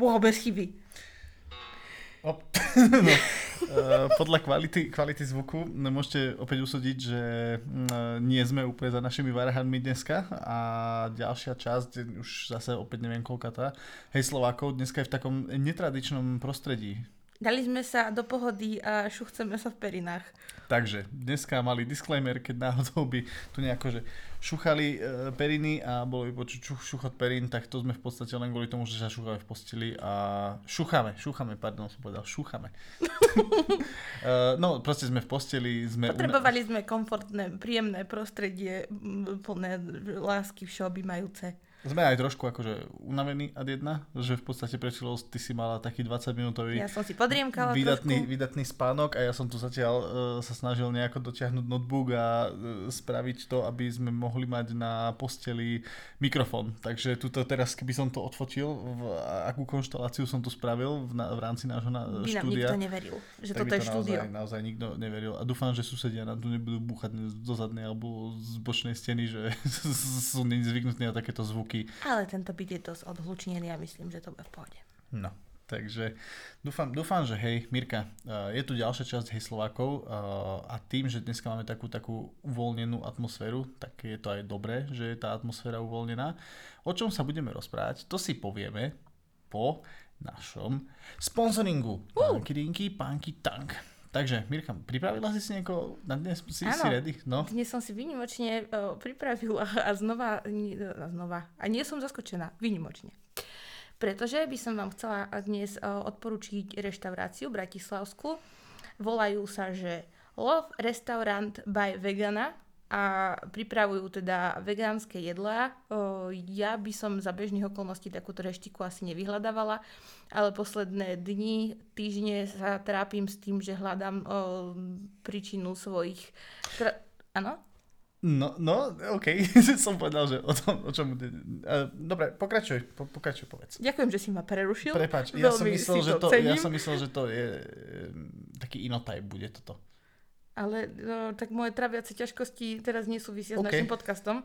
Wow, bez chyby. O, no, uh, podľa kvality, kvality zvuku no, môžete opäť usúdiť, že uh, nie sme úplne za našimi varhanmi dneska a ďalšia časť, už zase opäť neviem koľka tá, hej Slovákov, dneska je v takom netradičnom prostredí. Dali sme sa do pohody a šuchceme sa v perinách. Takže dneska mali disclaimer, keď náhodou by tu nejako, že šuchali e, periny a bolo by počuť šuch, šuchot perín, tak to sme v podstate len kvôli tomu, že sa šúchame v posteli a šuchame, šuchame, pardon, som povedal, šuchame. e, no, proste sme v posteli, sme... Potrebovali sme komfortné, príjemné prostredie, plné lásky všeobjímajúce. Sme aj trošku akože unavení ad jedna, že v podstate chvíľou ty si mala taký 20 minútový ja som si podriemkala výdatný, výdatný spánok a ja som tu zatiaľ uh, sa snažil nejako dotiahnuť notebook a uh, spraviť to, aby sme mohli mať na posteli mikrofón. Takže tuto teraz, keby som to odfotil, v, akú konštaláciu som tu spravil v, na, v rámci nášho na, by štúdia. By nám nikto neveril, že toto je štúdio. Naozaj, naozaj nikto neveril a dúfam, že susedia nám tu nebudú búchať zo zadnej alebo z bočnej steny, že sú zvyknutí na takéto zvuky zvuky. Ale tento byt je dosť odhlučnený a myslím, že to bude v pohode. No, takže dúfam, dúfam, že hej, Mirka, uh, je tu ďalšia časť hej Slovákov uh, a tým, že dneska máme takú, takú uvoľnenú atmosféru, tak je to aj dobré, že je tá atmosféra uvoľnená. O čom sa budeme rozprávať, to si povieme po našom sponsoringu. Uh. Pánky, dinky, pánky, tank. Takže, Mirka, pripravila si si nieko na dnes? Si, si ready? No. dnes som si vynimočne uh, pripravila a znova, a znova, a nie som zaskočená, vynimočne. Pretože by som vám chcela dnes uh, odporučiť reštauráciu Bratislavsku. Volajú sa, že Love Restaurant by Vegana a pripravujú teda vegánske jedlá. Ja by som za bežných okolností takúto reštiku asi nevyhľadávala, ale posledné dni, týždne sa trápim s tým, že hľadám príčinu svojich... Áno? No, no, OK, som povedal, že o tom, o čom bude... Dobre, pokračuj, po, pokračuj, povedz. Ďakujem, že si ma prerušil. Prepač, ja som, myslel, že to, ja som myslel, že to je taký inotype bude toto. Ale no, tak moje traviace ťažkosti teraz nesúvisia okay. s našim podcastom e,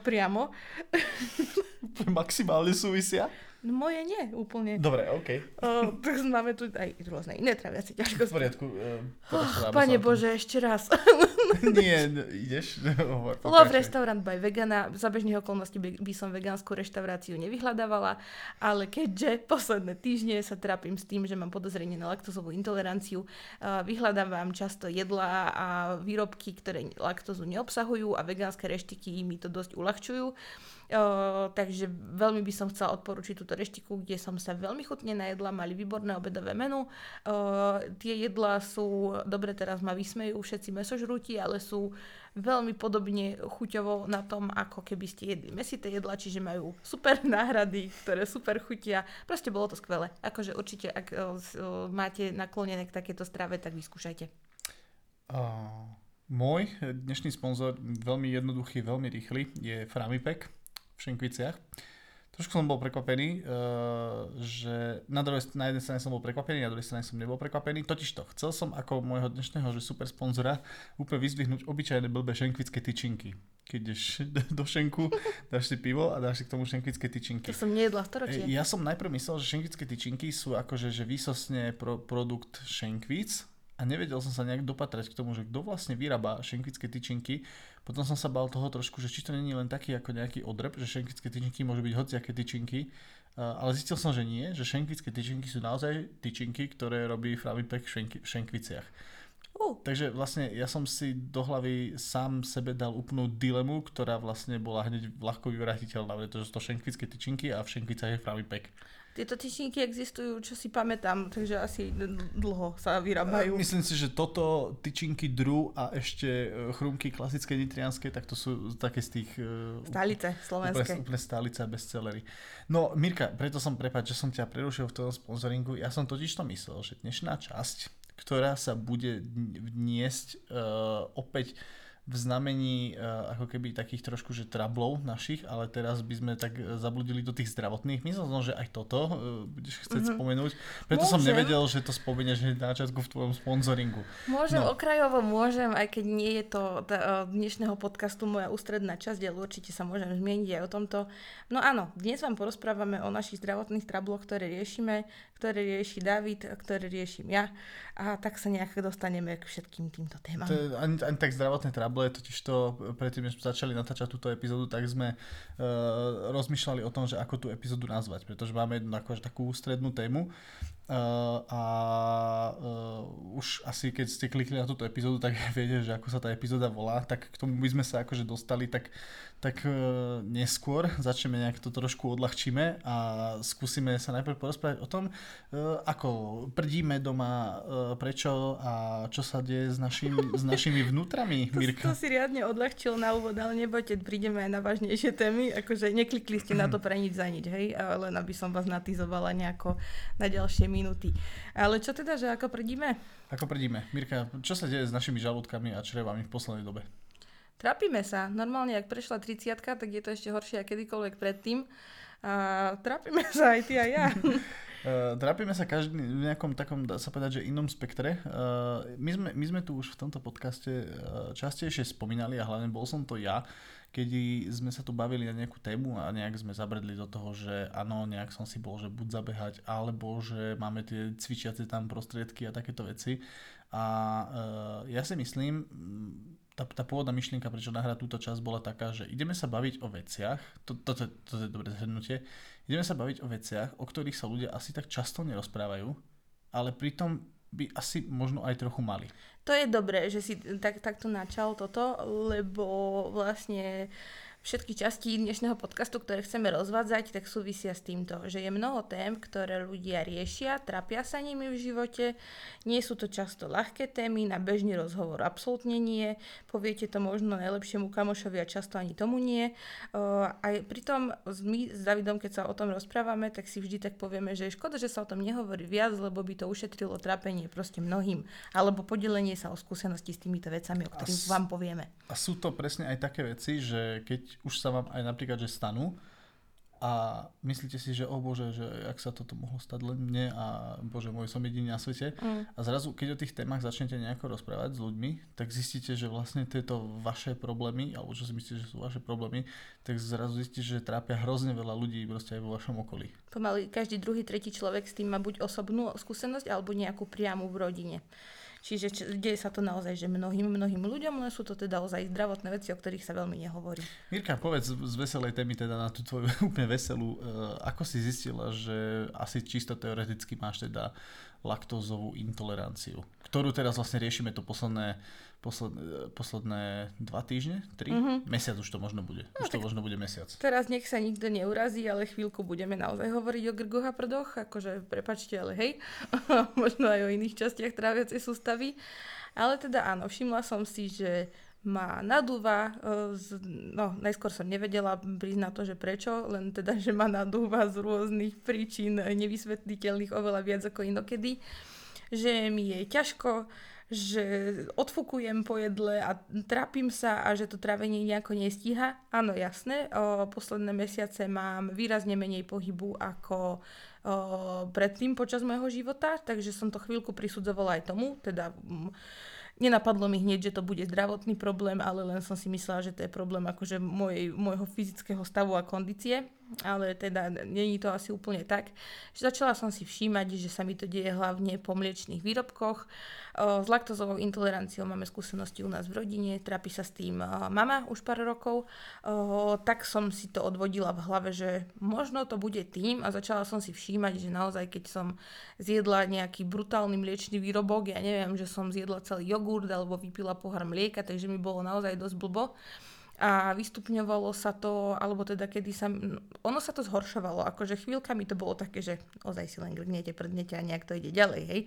priamo. Maximálne súvisia? No moje nie, úplne. Dobre, OK. O, tak máme tu aj rôzne iné traviace ťažkosti. V poriadku. Uh, Pane Bože, ešte raz. nie, no, ideš? Hovor, Love Restaurant by Vegana. Za bežných okolností by, by som vegánsku reštauráciu nevyhľadávala, ale keďže posledné týždne sa trápim s tým, že mám podozrenie na laktozovú intoleranciu, vyhľadávam často jedlá a výrobky, ktoré laktozu neobsahujú a vegánske reštiky mi to dosť uľahčujú. Takže veľmi by som chcela odporučiť túto reštiku, kde som sa veľmi chutne najedla, mali výborné obedové menu. Uh, tie jedlá sú, dobre teraz ma vysmejú všetci mesožrúti, ale sú veľmi podobne chuťovo na tom, ako keby ste jedli mesité jedla, čiže majú super náhrady, ktoré super chutia. Proste bolo to skvelé. Akože určite, ak uh, máte naklonené k takéto strave, tak vyskúšajte. Uh, môj dnešný sponzor, veľmi jednoduchý, veľmi rýchly, je Framipek v Šenkviciach. Trošku som bol prekvapený, uh, že na, druhej, na jednej strane som bol prekvapený, na druhej strane som nebol prekvapený. Totižto, chcel som ako môjho dnešného že super sponzora úplne vyzdvihnúť obyčajné blbé šenkvické tyčinky. Keď ideš do šenku, dáš si pivo a dáš si k tomu šenkvické tyčinky. To som nejedla storočie. Ja som najprv myslel, že šenkvické tyčinky sú akože že výsostne pro, produkt šenkvic, a nevedel som sa nejak dopatrať k tomu, že kto vlastne vyrába šenkvické tyčinky. Potom som sa bal toho trošku, že či to není len taký ako nejaký odreb, že šenkvické tyčinky môžu byť hociaké tyčinky, ale zistil som, že nie, že šenkvické tyčinky sú naozaj tyčinky, ktoré robí Fravipek v šenkviciach. Uh. Takže vlastne ja som si do hlavy sám sebe dal úplnú dilemu, ktorá vlastne bola hneď ľahko vyvratiteľná, pretože to šenkvické tyčinky a v šenkvicách je Fravipek. Tieto tyčinky existujú, čo si pamätám, takže asi dlho sa vyrábajú. Myslím si, že toto tyčinky dru a ešte e, chrumky klasické nitrianské, tak to sú také z tých... E, stálice slovenské. Úplne, úplne stálice a bestsellery. No Mirka, preto som prepáč, že som ťa prerušil v tom sponsoringu. Ja som totiž to myslel, že dnešná časť, ktorá sa bude vniesť uh, opäť v znamení uh, ako keby takých trošku, že trablov našich, ale teraz by sme tak e, zabludili do tých zdravotných. Myslel som, že aj toto uh, budeš chcieť mm-hmm. spomenúť. Preto môžem. som nevedel, že to spomenieš hneď na začiatku v tvojom sponzoringu. Môžem, no. okrajovo môžem, aj keď nie je to dnešného podcastu moja ústredná časť, ale určite sa môžem zmieniť aj o tomto. No áno, dnes vám porozprávame o našich zdravotných trabloch, ktoré riešime, ktoré rieši David, ktoré riešim ja a tak sa nejak dostaneme k všetkým týmto témam. To je ani, ani tak zdravotné trable, totiž to predtým, než začali natáčať túto epizódu, tak sme uh, rozmýšľali o tom, že ako tú epizódu nazvať, pretože máme jednu akože takú strednú tému Uh, a uh, už asi keď ste klikli na túto epizódu, tak viete, že ako sa tá epizóda volá, tak k tomu by sme sa akože dostali tak, tak uh, neskôr. Začneme nejak to trošku odľahčíme a skúsime sa najprv porozprávať o tom, uh, ako prdíme doma, uh, prečo a čo sa deje s, našim, s našimi vnútrami, Mirka. To, to si riadne odľahčil na úvod, ale nebojte, prídeme aj na vážnejšie témy, akože neklikli ste na to pre nič za nič, hej, len aby som vás natizovala nejako na ďalšie minúty. Ale čo teda, že ako prdíme? Ako prdíme. Mirka, čo sa deje s našimi žalúdkami a črevami v poslednej dobe? Trápime sa. Normálne, ak prešla 30 tak je to ešte horšie ako kedykoľvek predtým. A trápime sa aj ty a ja. Uh, trápime sa každý v nejakom takom, dá sa povedať, že inom spektre. Uh, my, sme, my sme tu už v tomto podcaste uh, častejšie spomínali a hlavne bol som to ja, kedy sme sa tu bavili na nejakú tému a nejak sme zabredli do toho, že áno, nejak som si bol, že buď zabehať, alebo že máme tie cvičiace tam prostriedky a takéto veci. A uh, ja si myslím, tá, tá pôvodná myšlienka, prečo nahrať túto časť, bola taká, že ideme sa baviť o veciach, to, to, to, to je dobré zhrnutie, ideme sa baviť o veciach, o ktorých sa ľudia asi tak často nerozprávajú, ale pritom by asi možno aj trochu mali. To je dobré, že si tak, takto načal toto, lebo vlastne všetky časti dnešného podcastu, ktoré chceme rozvádzať, tak súvisia s týmto, že je mnoho tém, ktoré ľudia riešia, trapia sa nimi v živote, nie sú to často ľahké témy, na bežný rozhovor absolútne nie, poviete to možno najlepšiemu kamošovi a často ani tomu nie. A pritom my s Davidom, keď sa o tom rozprávame, tak si vždy tak povieme, že je škoda, že sa o tom nehovorí viac, lebo by to ušetrilo trápenie proste mnohým, alebo podelenie sa o skúsenosti s týmito vecami, o ktorých vám povieme. A sú to presne aj také veci, že keď už sa vám aj napríklad, že stanú a myslíte si, že o bože, že jak sa toto mohlo stať len mne a bože môj som jediný na svete. Mm. A zrazu, keď o tých témach začnete nejako rozprávať s ľuďmi, tak zistíte, že vlastne tieto vaše problémy, alebo čo si myslíte, že sú vaše problémy, tak zrazu zistíte, že trápia hrozne veľa ľudí proste aj vo vašom okolí. Pomaly každý druhý, tretí človek s tým má buď osobnú skúsenosť, alebo nejakú priamu v rodine. Čiže deje sa to naozaj, že mnohým, mnohým ľuďom, len sú to teda ozaj zdravotné veci, o ktorých sa veľmi nehovorí. Mirka, povedz z veselej témy teda na tú tvoju úplne veselú, uh, ako si zistila, že asi čisto teoreticky máš teda laktózovú intoleranciu, ktorú teraz vlastne riešime to posledné posledné, posledné dva týždne, tri, mm-hmm. mesiac už to možno bude. No, už to možno bude mesiac. Teraz nech sa nikto neurazí, ale chvíľku budeme naozaj hovoriť o grgoch a prdoch, akože prepačte, ale hej, možno aj o iných častiach tráviacej sústavy. Ale teda áno, všimla som si, že ma nadúva, e, no najskôr som nevedela priznať to, že prečo, len teda, že ma nadúva z rôznych príčin nevysvetliteľných oveľa viac ako inokedy, že mi je ťažko, že odfukujem po jedle a trápim sa a že to trávenie nejako nestíha. Áno, jasné, o, posledné mesiace mám výrazne menej pohybu ako o, predtým počas môjho života, takže som to chvíľku prisudzovala aj tomu, teda m, Nenapadlo mi hneď, že to bude zdravotný problém, ale len som si myslela, že to je problém akože mojej, môjho fyzického stavu a kondície ale teda není to asi úplne tak. Začala som si všímať, že sa mi to deje hlavne po mliečných výrobkoch. S laktozovou intoleranciou máme skúsenosti u nás v rodine, trápi sa s tým mama už pár rokov. Tak som si to odvodila v hlave, že možno to bude tým a začala som si všímať, že naozaj keď som zjedla nejaký brutálny mliečný výrobok, ja neviem, že som zjedla celý jogurt alebo vypila pohár mlieka, takže mi bolo naozaj dosť blbo a vystupňovalo sa to, alebo teda kedy sa, ono sa to zhoršovalo, akože chvíľkami to bolo také, že ozaj si len glgnete, prdnete a nejak to ide ďalej, hej.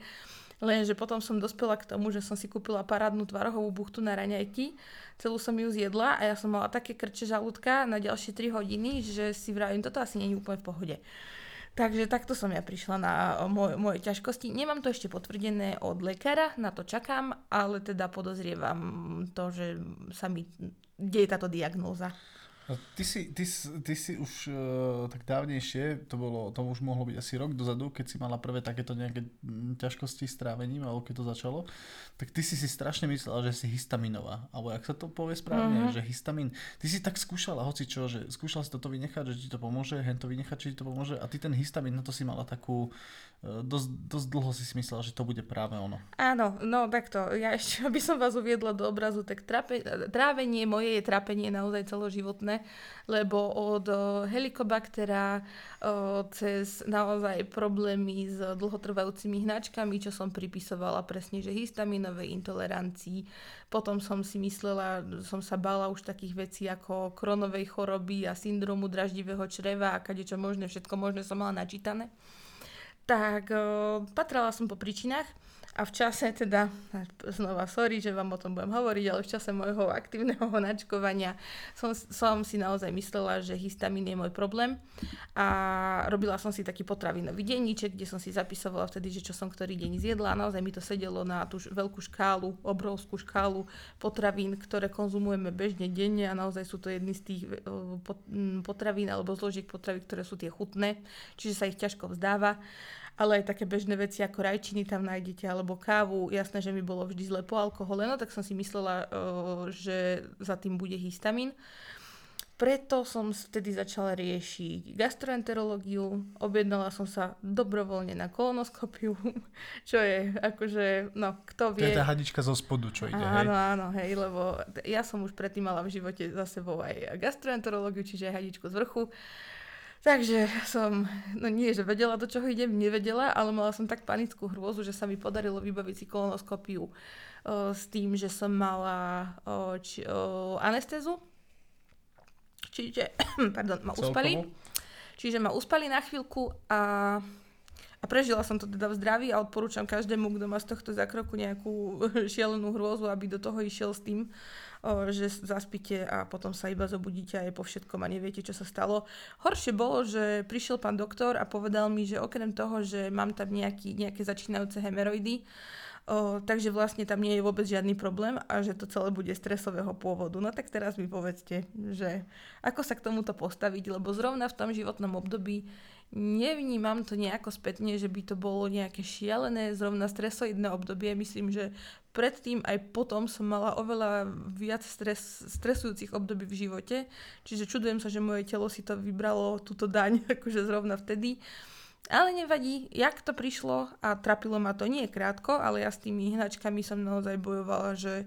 Lenže potom som dospela k tomu, že som si kúpila parádnu tvarohovú buchtu na raňajky, celú som ju zjedla a ja som mala také krče žalúdka na ďalšie 3 hodiny, že si vravím, toto asi nie je úplne v pohode. Takže takto som ja prišla na moje, moje ťažkosti. Nemám to ešte potvrdené od lekára, na to čakám, ale teda podozrievam to, že sa mi deje táto diagnóza. No, ty si, ty, ty si už uh, tak dávnejšie, to, bolo, to už mohlo byť asi rok dozadu, keď si mala prvé takéto nejaké ťažkosti s trávením, alebo keď to začalo, tak ty si si strašne myslela, že si histaminová. Alebo jak sa to povie správne, uh-huh. že histamin. Ty si tak skúšala hoci čo, že skúšala si toto vynechať, že ti to pomôže, hen to vynechať, či ti to pomôže a ty ten histamin, na to si mala takú, dosť, dosť dlho si myslela, že to bude práve ono. Áno, no takto, ja ešte, aby som vás uviedla do obrazu, tak trápe, trávenie moje je trápenie naozaj celoživotné lebo od helikobaktera cez naozaj problémy s dlhotrvajúcimi hnačkami, čo som pripisovala presne, že histaminovej intolerancii. Potom som si myslela, som sa bala už takých vecí ako kronovej choroby a syndromu draždivého čreva a kadečo možné, všetko možné som mala načítané. Tak patrala som po príčinách a v čase teda, znova sorry, že vám o tom budem hovoriť, ale v čase môjho aktívneho načkovania som, som si naozaj myslela, že histamín je môj problém. A robila som si taký potravinový denníček, kde som si zapisovala vtedy, že čo som ktorý deň zjedla. A naozaj mi to sedelo na tú veľkú škálu, obrovskú škálu potravín, ktoré konzumujeme bežne denne. A naozaj sú to jedny z tých e, potravín alebo zložiek potravín, ktoré sú tie chutné, čiže sa ich ťažko vzdáva ale aj také bežné veci ako rajčiny tam nájdete, alebo kávu. Jasné, že mi bolo vždy zle po alkohole, no tak som si myslela, že za tým bude histamín. Preto som vtedy začala riešiť gastroenterológiu, objednala som sa dobrovoľne na kolonoskopiu, čo je akože, no kto vie. To je tá hadička zo spodu, čo ide, Áno, hej? áno, hej, lebo ja som už predtým mala v živote za sebou aj gastroenterológiu, čiže aj hadičku z vrchu. Takže som, no nie, že vedela, do čoho idem, nevedela, ale mala som tak panickú hrôzu, že sa mi podarilo vybaviť si kolonoskopiu o, s tým, že som mala o, či, o, anestézu. Čiže, pardon, ma uspali. Čiže ma uspali na chvíľku a, a prežila som to teda v zdraví a odporúčam každému, kto má z tohto zakroku nejakú šialenú hrôzu, aby do toho išiel s tým, že zaspíte a potom sa iba zobudíte a je po všetkom a neviete, čo sa stalo. Horšie bolo, že prišiel pán doktor a povedal mi, že okrem toho, že mám tam nejaký, nejaké začínajúce hemeroidy, O, takže vlastne tam nie je vôbec žiadny problém a že to celé bude stresového pôvodu. No tak teraz mi povedzte, že ako sa k tomuto postaviť, lebo zrovna v tom životnom období nevnímam to nejako spätne, že by to bolo nejaké šialené, zrovna stresoidné obdobie. Myslím, že predtým aj potom som mala oveľa viac stres, stresujúcich období v živote, čiže čudujem sa, že moje telo si to vybralo túto daň akože zrovna vtedy. Ale nevadí, jak to prišlo a trapilo ma to nie krátko, ale ja s tými hnačkami som naozaj bojovala, že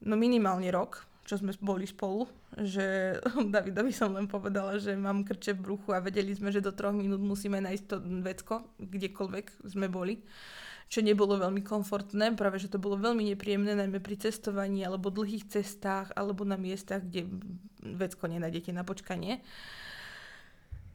no minimálne rok, čo sme boli spolu, že Davidovi som len povedala, že mám krče v bruchu a vedeli sme, že do troch minút musíme nájsť to vecko, kdekoľvek sme boli čo nebolo veľmi komfortné, práve že to bolo veľmi nepríjemné, najmä pri cestovaní alebo dlhých cestách alebo na miestach, kde vecko nenájdete na počkanie.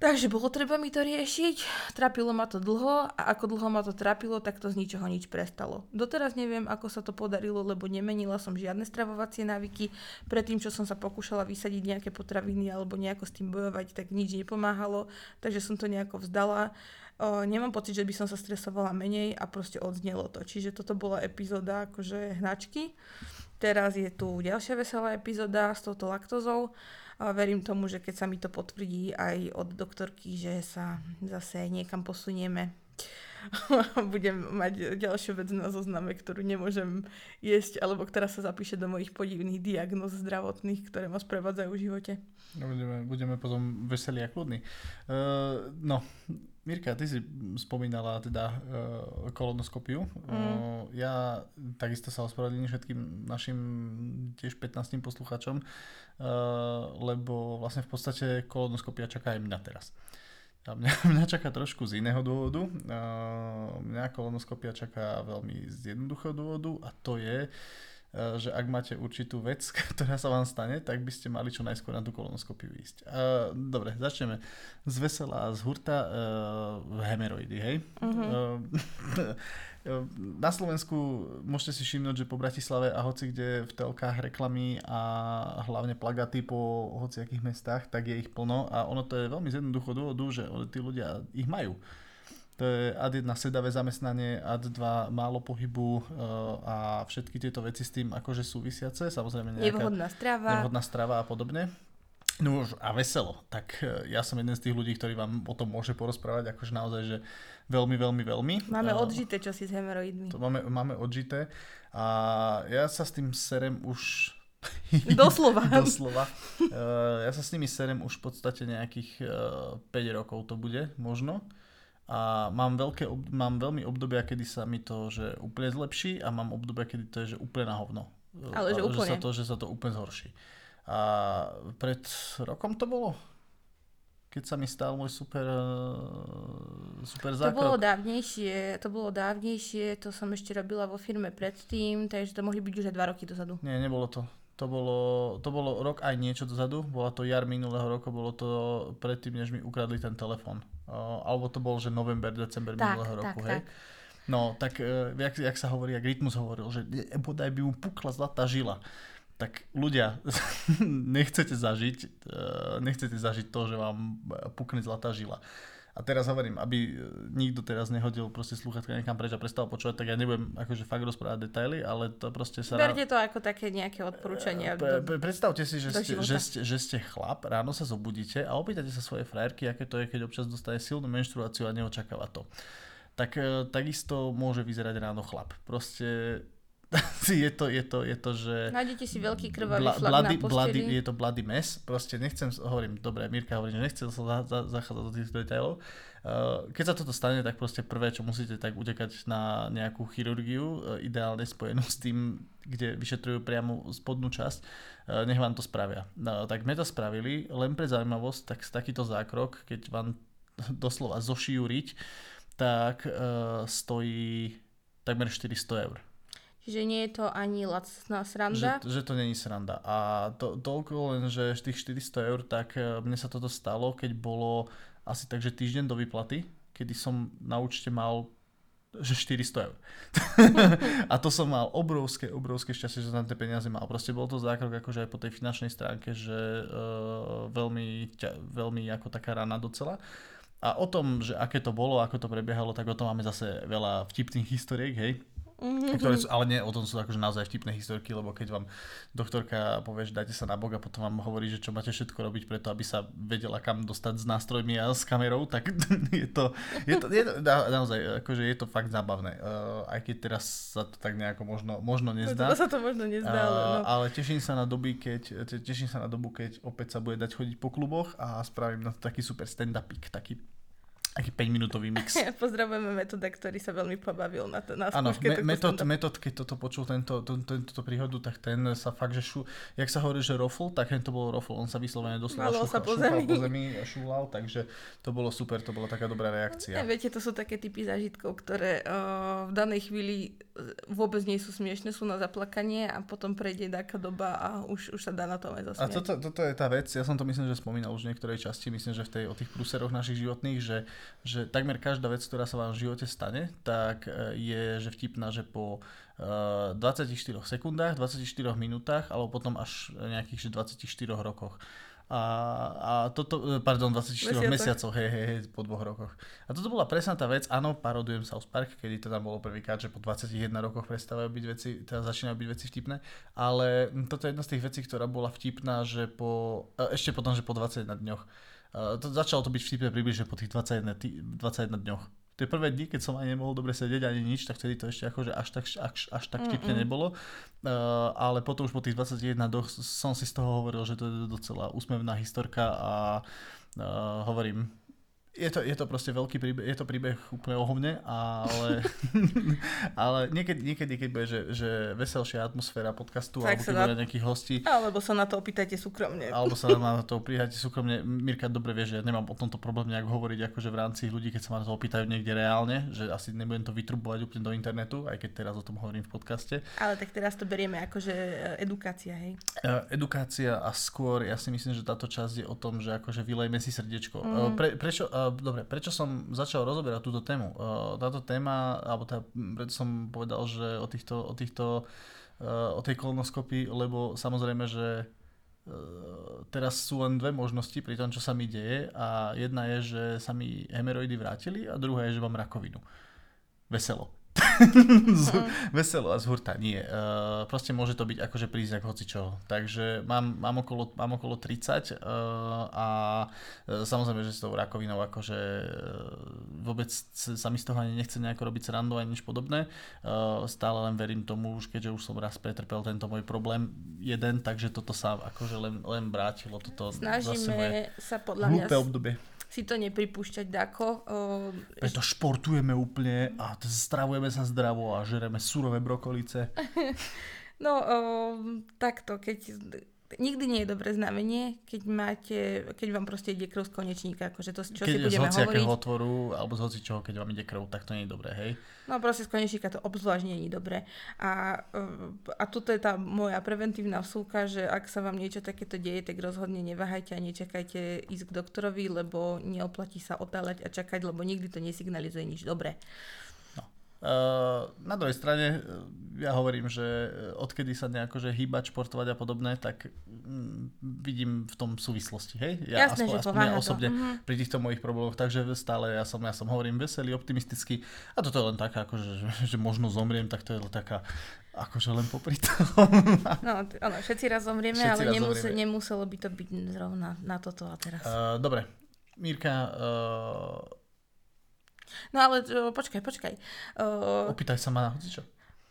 Takže bolo treba mi to riešiť, trápilo ma to dlho a ako dlho ma to trápilo, tak to z ničoho nič prestalo. Doteraz neviem, ako sa to podarilo, lebo nemenila som žiadne stravovacie návyky. Predtým, čo som sa pokúšala vysadiť nejaké potraviny alebo nejako s tým bojovať, tak nič nepomáhalo, takže som to nejako vzdala. O, nemám pocit, že by som sa stresovala menej a proste odznelo to. Čiže toto bola epizóda akože hnačky. Teraz je tu ďalšia veselá epizóda s touto laktozou verím tomu, že keď sa mi to potvrdí aj od doktorky, že sa zase niekam posunieme budem mať ďalšiu vec na zozname, ktorú nemôžem jesť, alebo ktorá sa zapíše do mojich podivných diagnóz zdravotných, ktoré ma sprevádzajú v živote. No, budeme, budeme potom veselí a kľudní. Uh, no, Mirka, ty si spomínala teda uh, kolonoskopiu. Mm. Uh, ja takisto sa ospravedlním všetkým našim tiež 15 poslucháčom, uh, lebo vlastne v podstate kolonoskopia čaká aj mňa teraz. A mňa, mňa čaká trošku z iného dôvodu. Uh, mňa kolonoskopia čaká veľmi z jednoduchého dôvodu a to je, Eh, že ak máte určitú vec, ktorá sa vám stane, tak by ste mali čo najskôr na tú kolonoskopiu ísť. Uh, dobre, začneme z vesela z hurta uh, hemeroidy, hej? Uh-huh. Uh, na Slovensku môžete si všimnúť, že po Bratislave a hoci kde v telkách reklamy a hlavne plagaty po hociakých mestách, tak je ich plno a ono to je veľmi z jednoducho dôvodu, že tí ľudia ich majú. To je ad 1 sedavé zamestnanie, ad 2 málo pohybu uh, a všetky tieto veci s tým akože súvisiace, samozrejme nejaká nevhodná strava, nevhodná strava a podobne. No už a veselo, tak uh, ja som jeden z tých ľudí, ktorý vám o tom môže porozprávať, akože naozaj, že veľmi, veľmi, veľmi. Máme uh, odžité čosi s hemeroidmi. To máme, máme odžité a ja sa s tým serem už Doslova. Doslova. Uh, ja sa s nimi serem už v podstate nejakých uh, 5 rokov to bude, možno a mám, veľké, mám veľmi obdobia, kedy sa mi to že úplne zlepší a mám obdobia, kedy to je že úplne na hovno. Ale že, úplne. Že sa, to, že sa to úplne zhorší. A pred rokom to bolo? Keď sa mi stal môj super, eh, super zákrok. To bolo dávnejšie, to bolo dávnejšie, to som ešte robila vo firme predtým, takže to mohli byť už aj dva roky dozadu. Nie, nebolo to. To bolo, to bolo rok aj niečo dozadu, bola to jar minulého roku, bolo to predtým, než mi ukradli ten telefón. Uh, alebo to bol, že november, december tak, minulého roku, tak, hej? Tak. No, tak uh, jak, jak sa hovorí, jak Rytmus hovoril, že bodaj by mu pukla zlatá žila. Tak ľudia, nechcete zažiť, uh, nechcete zažiť to, že vám pukne zlatá žila. A teraz hovorím, aby e, nikto teraz nehodil proste sluchatka niekam preč a prestal počúvať, tak ja nebudem akože fakt rozprávať detaily, ale to proste sa... Berte to ako také nejaké odporúčanie. Pre, pre, predstavte si, že ste, že, ste, že ste chlap, ráno sa zobudíte a opýtate sa svoje frajerky, aké to je, keď občas dostane silnú menštruáciu a neočakáva to. Tak e, takisto môže vyzerať ráno chlap. Proste je to, je to, je to, že... Nájdete si veľký krvavý bla, flak bloody, na bloody, Je to bloody mess, proste nechcem, hovorím, dobre, Mirka hovorí, že nechcem sa za, za, zachádzať do týchto detailov. Uh, keď sa toto stane, tak proste prvé, čo musíte, tak utekať na nejakú chirurgiu, uh, ideálne spojenú s tým, kde vyšetrujú priamo spodnú časť, uh, nech vám to spravia. No, tak sme to spravili, len pre zaujímavosť, tak takýto zákrok, keď vám doslova zošijú riť, tak uh, stojí takmer 400 eur. Čiže nie je to ani lacná sranda? Že, že to není sranda. A to, toľko len, že tých 400 eur, tak e, mne sa toto stalo, keď bolo asi takže týždeň do výplaty, kedy som na účte mal že 400 eur. a to som mal obrovské, obrovské šťastie, že som tam tie peniaze mal. Proste bol to zákrok akože aj po tej finančnej stránke, že uh, veľmi, ťa, veľmi ako taká rana docela. A o tom, že aké to bolo, ako to prebiehalo, tak o tom máme zase veľa vtipných historiek, hej Mm-hmm. Ktoré sú, ale nie, o tom sú akože naozaj vtipné historky, lebo keď vám doktorka povie, že dajte sa na bok a potom vám hovorí, že čo máte všetko robiť preto, aby sa vedela kam dostať s nástrojmi a s kamerou, tak je to, je to, je to na, naozaj, akože je to fakt zábavné. Uh, aj keď teraz sa to tak nejako možno, možno nezdá. To sa to možno nezdá, uh, ale, no. ale teším sa na doby, keď, teším sa na dobu, keď opäť sa bude dať chodiť po kluboch a spravím na to taký super stand-upik, taký Aký 5-minútový mix. Pozdravujeme Metoda, ktorý sa veľmi pobavil na, to, na Áno, me, metod, metod, keď toto počul, tento, to, tento, príhodu, tak ten sa fakt, že šu, jak sa hovorí, že rofl, tak to bol rofl, on sa vyslovene doslova šúchal, sa po zemi. po zemi, šúlal, takže to bolo super, to bola taká dobrá reakcia. Ja, viete, to sú také typy zážitkov, ktoré uh, v danej chvíli e, vôbec nie sú smiešne, sú na zaplakanie a potom prejde taká doba a už, už sa dá na tom aj zasmiať. A toto, toto je tá vec, ja som to myslím, že spomínal už v niektorej časti, myslím, že v tej, o tých prúseroch našich životných, že že takmer každá vec, ktorá sa vám v živote stane, tak e, je že vtipná, že po 24 e, sekundách, 24 minútach, alebo potom až nejakých že 24 rokoch. A, a toto, e, pardon, 24 mesiacoch, mesiacoch hej, hej, hej, po dvoch rokoch. A toto bola presná tá vec, áno, parodujem South Park, kedy to tam bolo prvýkrát, že po 21 rokoch prestávajú byť veci, teda začínajú byť veci vtipné, ale toto je jedna z tých vecí, ktorá bola vtipná, že po, ešte potom, že po 21 dňoch to, začalo to byť vtipné približne po tých 21, tý, 21 dňoch. Tie prvé dni, keď som ani nemohol dobre sedieť ani nič, tak vtedy to ešte akože až tak, až, až tak vtipne nebolo. Uh, ale potom už po tých 21 dňoch som si z toho hovoril, že to je docela úsmevná historka a uh, hovorím, je to, je to proste veľký príbeh, je to príbeh úplne o ale, ale niekedy, niekedy, keď bude, že, že veselšia atmosféra podcastu, tak alebo keď bude nejakých hostí. Alebo sa na to opýtajte súkromne. Alebo sa na to opýtajte súkromne. Mirka dobre vie, že ja nemám o tomto problém nejak hovoriť akože v rámci ľudí, keď sa ma na to opýtajú niekde reálne, že asi nebudem to vytrubovať úplne do internetu, aj keď teraz o tom hovorím v podcaste. Ale tak teraz to berieme akože e, edukácia, hej? E, edukácia a skôr, ja si myslím, že táto časť je o tom, že akože vylejme si srdiečko. Mm. Pre, prečo, dobre, prečo som začal rozoberať túto tému? Uh, táto téma, alebo tá, preto som povedal, že o týchto, o týchto, uh, o tej kolonoskopii, lebo samozrejme, že teraz sú len dve možnosti pri tom, čo sa mi deje a jedna je, že sa mi hemeroidy vrátili a druhá je, že mám rakovinu. Veselo. Veselo a z hurta, nie. Uh, proste môže to byť akože príznak hocičoho. Takže mám, mám, okolo, mám okolo 30 uh, eh, a uh, samozrejme, že s tou rakovinou akože uh, vôbec sa mi z toho ani nechce nejako robiť srandu ani nič podobné. Uh, stále len verím tomu, už keďže už som raz pretrpel tento môj problém jeden, takže toto sa akože len, len vrátilo. Toto Snažíme sa podľa mňa obdobie si to nepripúšťať dako. Preto športujeme úplne a stravujeme sa zdravo a žereme surové brokolice. no, o, takto, keď nikdy nie je dobré znamenie, keď máte, keď vám proste ide krv z konečníka, akože to, čo keď si budeme hovoriť. Keď z otvoru, alebo z hocičoho, keď vám ide krv, tak to nie je dobré, hej? No proste z konečníka to obzvlášť nie je dobré. A, eh, a tuto je tá moja preventívna vsúka, že ak sa vám niečo takéto deje, tak rozhodne neváhajte a nečakajte ísť k doktorovi, lebo neoplatí sa otáľať a čakať, lebo nikdy to nesignalizuje nič dobré. Uh, na druhej strane, eh, ja hovorím, že eh, odkedy sa nejako že hýbať, športovať a podobné, tak mm, vidím v tom súvislosti, hej? Ja Jasné, aspoň, že aspoň ja osobne to. Mhm. pri týchto mojich problémoch, takže stále ja som, ja som hovorím veselý, optimistický a toto je len taká, akože, že, že možno zomriem, tak to je len taká akože len popri tom. no, ono, všetci raz zomrieme, všetci ale raz nemusel, zomrieme. nemuselo by to byť zrovna na toto a teraz. Uh, dobre, Mírka, uh, No ale počkaj, počkaj. Uh, Opýtaj sa ma na čo.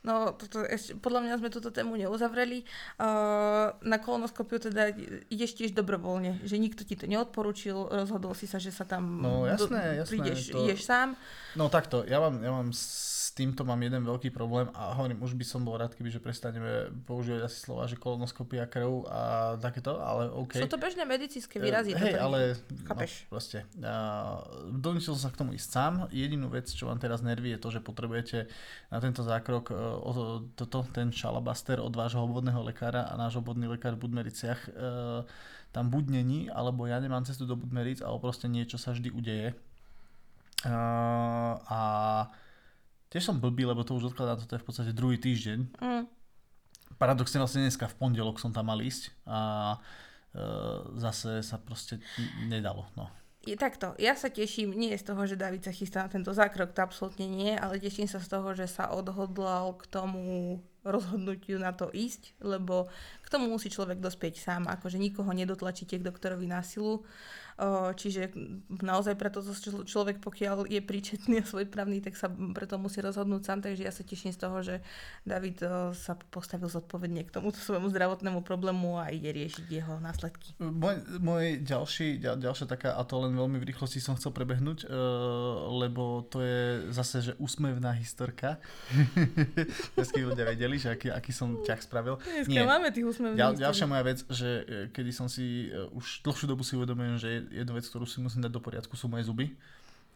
No, toto ešte, podľa mňa sme túto tému neuzavreli. Uh, na kolonoskopiu teda ideš tiež dobrovoľne, že nikto ti to neodporučil, rozhodol si sa, že sa tam no, jasné, jasné, prídeš, to... ideš sám. No takto, ja mám, ja mám týmto mám jeden veľký problém a hovorím, už by som bol rád, keby že prestaneme používať asi slova, že kolonoskopia krv a takéto, ale OK. Sú to bežné medicínske výrazy. Uh, hej, ale chápeš. No, proste. Uh, donútil som sa k tomu ísť sám. Jedinú vec, čo vám teraz nerví, je to, že potrebujete na tento zákrok uh, toto, ten šalabaster od vášho obvodného lekára a náš obvodný lekár v Budmericiach uh, tam buď není, alebo ja nemám cestu do Budmeric, alebo proste niečo sa vždy udeje. Uh, a Tiež som blbý, lebo to už odkladám, toto je v podstate druhý týždeň. Mm. Paradoxne vlastne dneska v pondelok som tam mal ísť a e, zase sa proste nedalo. No. Je takto, ja sa teším nie z toho, že David sa chystá na tento zákrok, to absolútne nie, ale teším sa z toho, že sa odhodlal k tomu rozhodnutiu na to ísť, lebo k tomu musí človek dospieť sám, akože nikoho nedotlačíte k doktorovi násilu. silu Čiže naozaj preto človek, pokiaľ je príčetný a svojprávny, tak sa preto musí rozhodnúť sám. Takže ja sa teším z toho, že David sa postavil zodpovedne k tomuto svojmu zdravotnému problému a ide riešiť jeho následky. Môj, môj ďalší, ďal, ďalšia taká, a to len veľmi v rýchlosti som chcel prebehnúť, lebo to je zase, že úsmevná historka. Dnesky ľudia vedeli, že aký, aký som ťah spravil. Dneska Nie. máme tých úsmevných Ďal, Ďalšia moja vec, že e, kedy som si uh, už dlhšiu dobu si uvedomujem, že jednu vec, ktorú si musím dať do poriadku, sú moje zuby.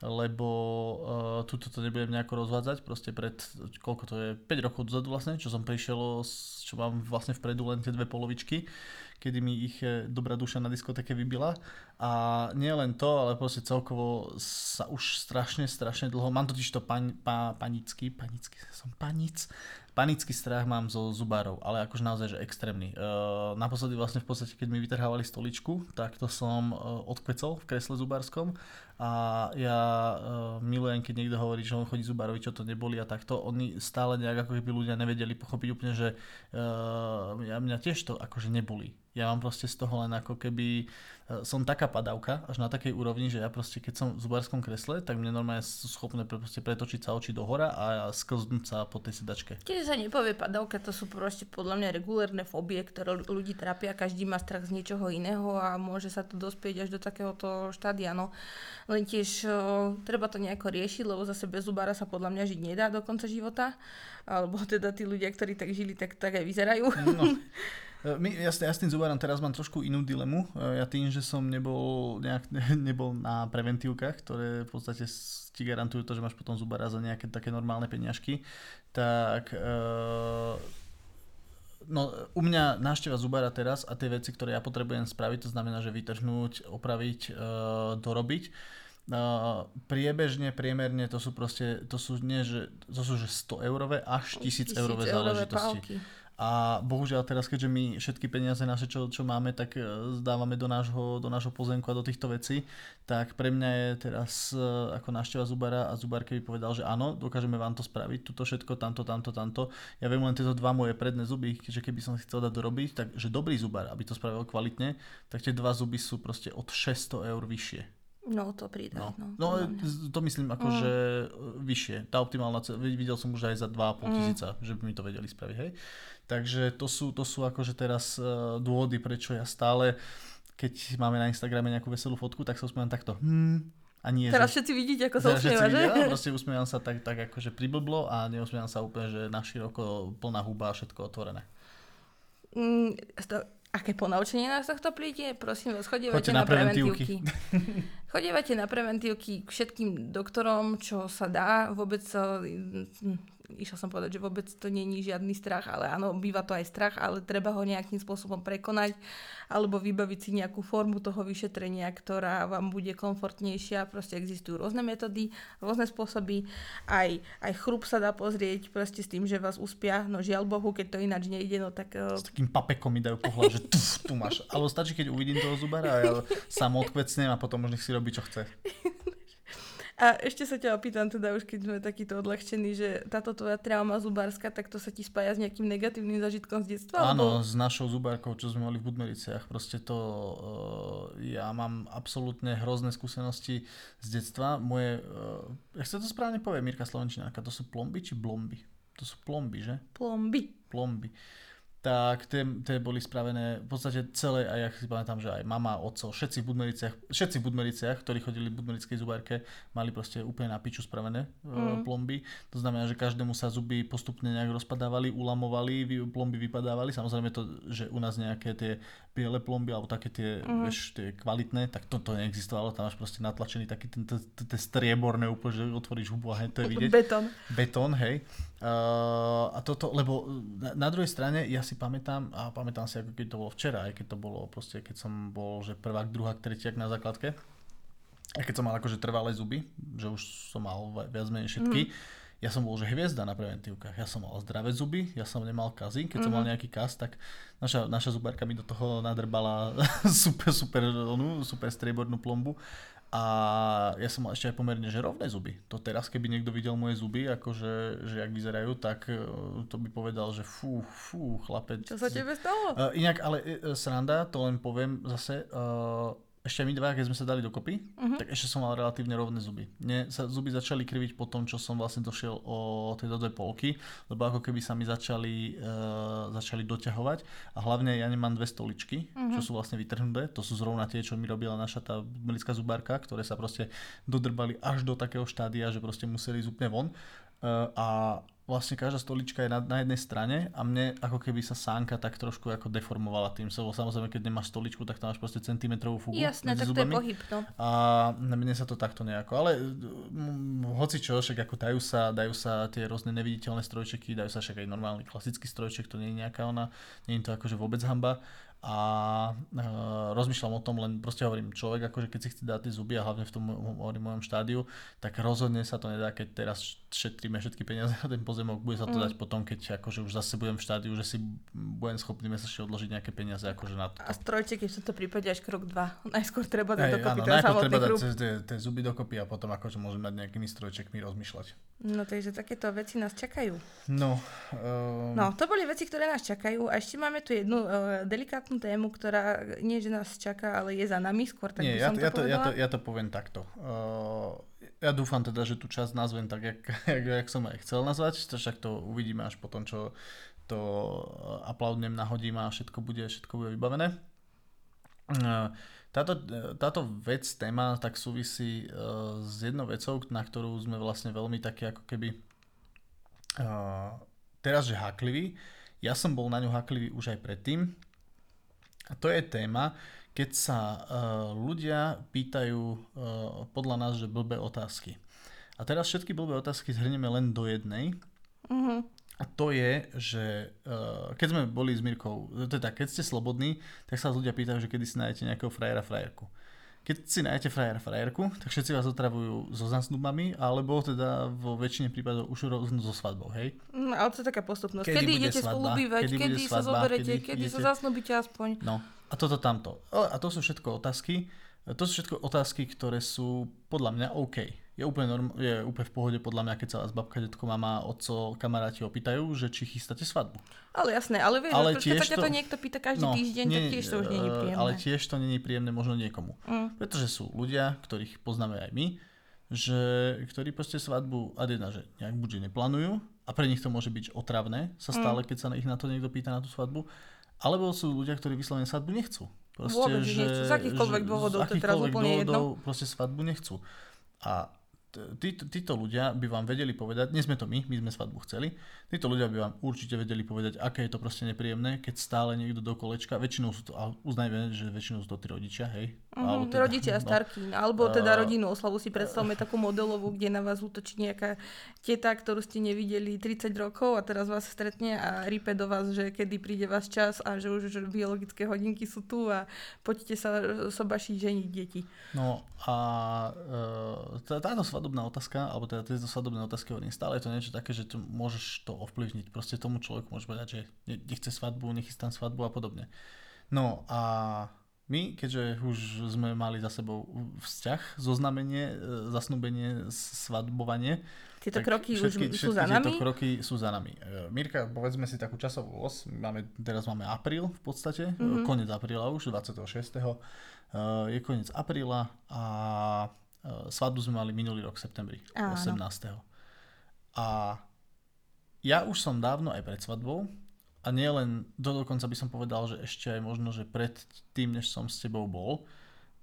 Lebo uh, tuto to nebudem nejako rozvádzať, proste pred, koľko to je, 5 rokov dozadu vlastne, čo som prišiel, čo mám vlastne vpredu len tie dve polovičky, kedy mi ich eh, dobrá duša na diskotéke vybila. A nie len to, ale proste celkovo sa už strašne, strašne dlho, mám totiž to pan, pa, panický, panický, som panic, panický strach mám zo zubárov, ale akože naozaj, že extrémny. Uh, naposledy vlastne v podstate, keď mi vytrhávali stoličku, tak to som uh, odkvecol v kresle zubárskom a ja uh, milujem, keď niekto hovorí, že on chodí zubárovi, čo to neboli a takto. Oni stále nejak ako keby ľudia nevedeli pochopiť úplne, že uh, ja, mňa tiež to akože neboli Ja mám proste z toho len ako keby, e, som taká padavka, až na takej úrovni, že ja proste, keď som v zubárskom kresle, tak mne normálne sú schopné proste pretočiť sa oči do hora a sklznúť sa po tej sedačke. Keď sa nepovie padavka, to sú proste podľa mňa regulérne fóbie, ktoré ľudí trápia, každý má strach z niečoho iného a môže sa to dospieť až do takéhoto štádia. No. Len tiež o, treba to nejako riešiť, lebo zase bez zubára sa podľa mňa žiť nedá do konca života. Alebo teda tí ľudia, ktorí tak žili, tak, tak aj vyzerajú. No. E, my, ja, ja s tým zubárom teraz mám trošku inú dilemu. E, ja tým, že som nebol, nejak, nebol na preventívkach, ktoré v podstate ti garantujú to, že máš potom zubára za nejaké také normálne peniažky, tak uh, no, u mňa návšteva zubára teraz a tie veci, ktoré ja potrebujem spraviť, to znamená, že vytrhnúť, opraviť, uh, dorobiť, uh, priebežne, priemerne to sú proste, to sú nie, že, to sú že 100 eurové až 1000 eurové záležitosti. Pálky. A bohužiaľ teraz, keďže my všetky peniaze naše, čo, čo máme, tak e, zdávame do nášho, do nášho pozemku a do týchto vecí, tak pre mňa je teraz e, ako návšteva zubára a zubár keby povedal, že áno, dokážeme vám to spraviť, tuto všetko, tamto, tamto, tamto. Ja viem len tieto dva moje predné zuby, keďže keby som si chcel dať dorobiť, tak že dobrý zubár, aby to spravil kvalitne, tak tie dva zuby sú proste od 600 eur vyššie. No, to príde. No, no, no to myslím ako, mm. že e, vyššie. Tá optimálna videl som už aj za 2,5 mm. tisíca, že by mi to vedeli spraviť, hej. Takže to sú, to sú akože teraz uh, dôvody, prečo ja stále, keď máme na Instagrame nejakú veselú fotku, tak sa usmievam takto. Hmm, a nie, teraz že... všetci vidíte, ako sa usmieva, že? Vidia, proste usmievam sa tak, tak akože priblblo a neusmievam sa úplne, že na široko plná huba a všetko otvorené. Mm, to, aké ponaučenie nás tohto príde? Prosím vás, chodívate na, na preventívky. chodívate na preventívky k všetkým doktorom, čo sa dá. Vôbec išla som povedať, že vôbec to není žiadny strach, ale áno, býva to aj strach, ale treba ho nejakým spôsobom prekonať alebo vybaviť si nejakú formu toho vyšetrenia, ktorá vám bude komfortnejšia. Proste existujú rôzne metódy, rôzne spôsoby. Aj, aj chrup sa dá pozrieť proste s tým, že vás uspia. No žiaľ Bohu, keď to ináč nejde, no tak... Eh, s takým papekom mi dajú pohľad, že tu, tu máš. Ale stačí, keď uvidím toho zubara a ja sám odkvecnem a potom možno si robí, čo chce. A ešte sa ťa opýtam teda už, keď sme takýto odľahčení, že táto tvoja trauma zubárska, tak to sa ti spája s nejakým negatívnym zažitkom z detstva? Áno, alebo... s našou zubárkou, čo sme mali v Budmericiach. Proste to, uh, ja mám absolútne hrozné skúsenosti z detstva. Moje, uh, jak sa to správne povie, Mirka Slovenčinárka, to sú plomby či blomby? To sú plomby, že? Plomby. Plomby tak tie, tie boli spravené v podstate celé, a ja si pamätám, že aj mama, otco, všetci v Budmericiach, všetci v Budmericiach, ktorí chodili v Budmerickej zubárke, mali proste úplne na piču spravené mm. plomby. To znamená, že každému sa zuby postupne nejak rozpadávali, ulamovali, plomby vypadávali. Samozrejme to, že u nás nejaké tie biele plomby alebo také tie, mm. vieš, tie kvalitné, tak toto neexistovalo. Tam máš proste natlačený taký ten, strieborné úplne, že otvoríš hubu a hej, to je vidieť. Betón. Betón, hej. Uh, a toto, lebo na, na druhej strane ja si pamätám, a pamätám si ako keď to bolo včera, aj keď to bolo proste, keď som bol, že prvák, druhák, tretiak na základke, a keď som mal akože trvalé zuby, že už som mal viac menej všetky, mm. ja som bol že hviezda na preventívkach. Ja som mal zdravé zuby, ja som nemal kazy. Keď mm-hmm. som mal mhm. nejaký kaz, tak naša, naša zubárka mi do toho nadrbala super, super, onu, super striebornú plombu a ja som mal ešte aj pomerne že rovné zuby. To teraz, keby niekto videl moje zuby, akože, že jak vyzerajú, tak e, to by povedal, že fú, fú, chlapec. Čo sa tebe stalo? Uh, inak, ale uh, sranda, to len poviem zase, uh, ešte my dva, keď sme sa dali dokopy, uh-huh. tak ešte som mal relatívne rovné zuby. Mne sa zuby začali kriviť po tom, čo som vlastne došiel o tieto dve polky, lebo ako keby sa mi začali, uh, začali doťahovať a hlavne ja nemám dve stoličky, uh-huh. čo sú vlastne vytrhnuté, to sú zrovna tie, čo mi robila naša tá melická zubárka, ktoré sa proste dodrbali až do takého štádia, že proste museli ísť úplne von. Uh, a vlastne každá stolička je na, na jednej strane a mne ako keby sa sánka tak trošku ako deformovala tým, lebo samozrejme keď nemáš stoličku, tak tam máš proste centimetrovú fugu Jasné, tak zubami. to je pohyb, no. A mne sa to takto nejako, ale hoci čo, však ako dajú sa, dajú sa tie rôzne neviditeľné strojčeky, dajú sa však aj normálny klasický strojček, to nie je nejaká ona, nie je to akože vôbec hamba a e, rozmýšľam o tom, len proste hovorím, človek akože keď si chce dať tie zuby a hlavne v tom hovorím, mojom štádiu, tak rozhodne sa to nedá, keď teraz šetríme všetky peniaze na ten pozemok, bude sa to mm. dať potom, keď akože už zase budem v štádiu, že si budem schopný mesačne odložiť nejaké peniaze akože na to. A strojček je v tomto prípade až krok 2. Najskôr treba dať dokopy áno, ten samotný treba dať tie, tie zuby dokopy a potom akože môžem nad nejakými strojčekmi rozmýšľať. No takže takéto veci nás čakajú. No, Um... No, to boli veci, ktoré nás čakajú a ešte máme tu jednu uh, delikátnu tému, ktorá nie, že nás čaká, ale je za nami skôr, tak Nie, ja, som to, ja, to, ja, to, ja to poviem takto. Uh, ja dúfam teda, že tú časť nazvem tak, jak, jak, jak som aj chcel nazvať, to však to uvidíme až potom, čo to aplaudnem, nahodím a všetko bude, všetko bude vybavené. Uh, táto, táto vec, téma, tak súvisí uh, s jednou vecou, na ktorú sme vlastne veľmi také ako keby uh, teraz, že hakliví. Ja som bol na ňu haklivý už aj predtým. A to je téma, keď sa uh, ľudia pýtajú uh, podľa nás, že blbé otázky. A teraz všetky blbé otázky zhrnieme len do jednej. Uh-huh. A to je, že uh, keď sme boli s Mirkou, teda keď ste slobodní, tak sa ľudia pýtajú, že kedy si nájdete nejakého frajera, frajerku. Keď si nájdete frajera, frajerku, tak všetci vás otravujú so zasnubami, alebo teda vo väčšine prípadov už rovno so svadbou, hej? Mm, ale to je taká postupnosť. Kedy Kedy, idete svadba? spolu bývať, Kedy kedy, bude sa svadba? zoberete, Kedy kedy, sa zasnúbite aspoň. No, a toto tamto. A to sú všetko otázky. To sú všetko otázky, ktoré sú podľa mňa OK. Je úplne, norm, je úplne v pohode podľa mňa, keď sa vás babka, detko, mama, otco, kamaráti opýtajú, že či chystáte svadbu. Ale jasné, ale vieš, Ale keď tiež ťa to to- niekto pýta každý týždeň, tak tiež to už nie je príjemné. Ale tiež to není príjemné možno niekomu. Mm. Pretože sú ľudia, ktorých poznáme aj my, že, ktorí proste svadbu, a jedna, že nejak buď že neplánujú a pre nich to môže byť otravné sa Mm. stále, keď sa ich na to niekto pýta na tú svadbu, alebo sú ľudia, ktorí vyslovene svadbu nechcú. Proste, Vôbec ju nechcú. Z akýchkoľvek dôvodov, to je teraz akýchkoľvek úplne jedno. dôvodov proste svadbu nechcú. A t- títo, ľudia by vám vedeli povedať, nie sme to my, my sme svadbu chceli, títo ľudia by vám určite vedeli povedať, aké je to proste nepríjemné, keď stále niekto do kolečka, väčšinou sú to, a uznajme, že väčšinou sú to tí rodičia, hej? Mhm, teda- rodičia no, starky, alebo teda A- rodinnú oslavu si predstavme takú modelovú, kde na vás útočí nejaká teta, ktorú ste nevideli 30 rokov a teraz vás stretne a rípe do vás, že kedy príde vás čas a že už že biologické hodinky sú tu a poďte sa sobašiť ženiť deti. No a tá- táto svadobná otázka, alebo teda tieto svadobné otázky hovorím, stále je to niečo také, že to môžeš to ovplyvniť. Proste tomu človeku môžeš povedať, že ne- nechce svadbu, nechystám svadbu a podobne. No a my, keďže už sme mali za sebou vzťah, zoznamenie, e, zasnúbenie, svadbovanie, Tieto kroky všetky, už sú za tieto nami. kroky sú za nami. E, Mirka, povedzme si takú časovú os. Máme, teraz máme apríl v podstate, Mhm. mm-hmm. koniec apríla už, 26. E, je koniec apríla a svadbu sme mali minulý rok v septembri, Áno. 18. A ja už som dávno aj pred svadbou a nielen, do dokonca by som povedal, že ešte aj možno, že pred tým, než som s tebou bol,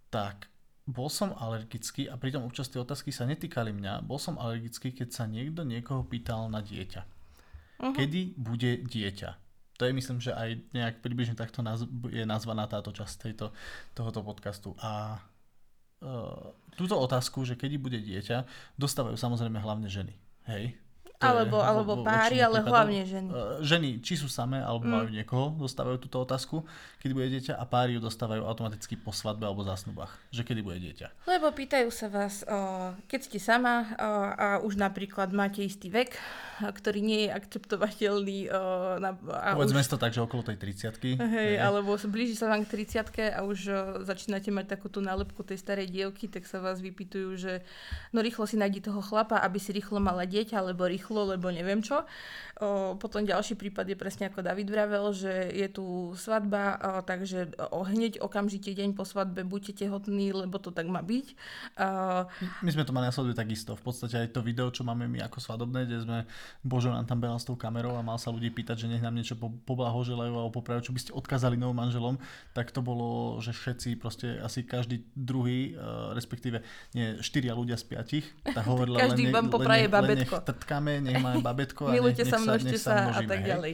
tak bol som alergický a pritom občas tie otázky sa netýkali mňa. Bol som alergický, keď sa niekto niekoho pýtal na dieťa. Mhm. Kedy bude dieťa? To je myslím, že aj nejak približne takto naz- je nazvaná táto časť tejto, tohoto podcastu. A uh, túto otázku, že kedy bude dieťa, dostávajú samozrejme hlavne ženy. Hej? Je Alebo, vo- alebo vo páry, ale prípadov. hlavne ženy. Uh, ženy, či sú samé, alebo Mm. majú niekoho, dostávajú túto otázku, kedy bude dieťa a páry ju dostávajú automaticky po svadbe alebo zásnubách, že kedy bude dieťa. Lebo pýtajú sa vás, o, keď ste sama o, a už napríklad máte istý vek, ktorý nie je akceptovateľný. A Povedzme už, to tak, že okolo tej 30 hej, alebo blíži sa vám k 30 a už začínate mať takú tú nálepku tej starej dievky, tak sa vás vypýtujú, že no rýchlo si nájdi toho chlapa, aby si rýchlo mala dieťa, alebo rýchlo, lebo neviem čo. O, potom ďalší prípad je presne ako David vravel, že je tu svadba, o, takže o, hneď okamžite deň po svadbe buďte tehotní, lebo to tak má byť. O, My sme to mali na svadbe takisto. V podstate aj to video, čo máme my ako svadobné, kde sme Božo nám tam behal s tou kamerou a mal sa ľudí pýtať, že nech nám niečo po, poblahoželajú alebo popravujú, čo by ste odkázali novým manželom, tak to bolo, že všetci, proste asi každý druhý, uh, respektíve nie, štyria ľudia z piatich, tak hovorila Každý len, vám popraje len, nech- len babetko. Trtkáme, nech máme babetko a milujte nech, sa, množte nech sa, a množíme, tak hej. ďalej.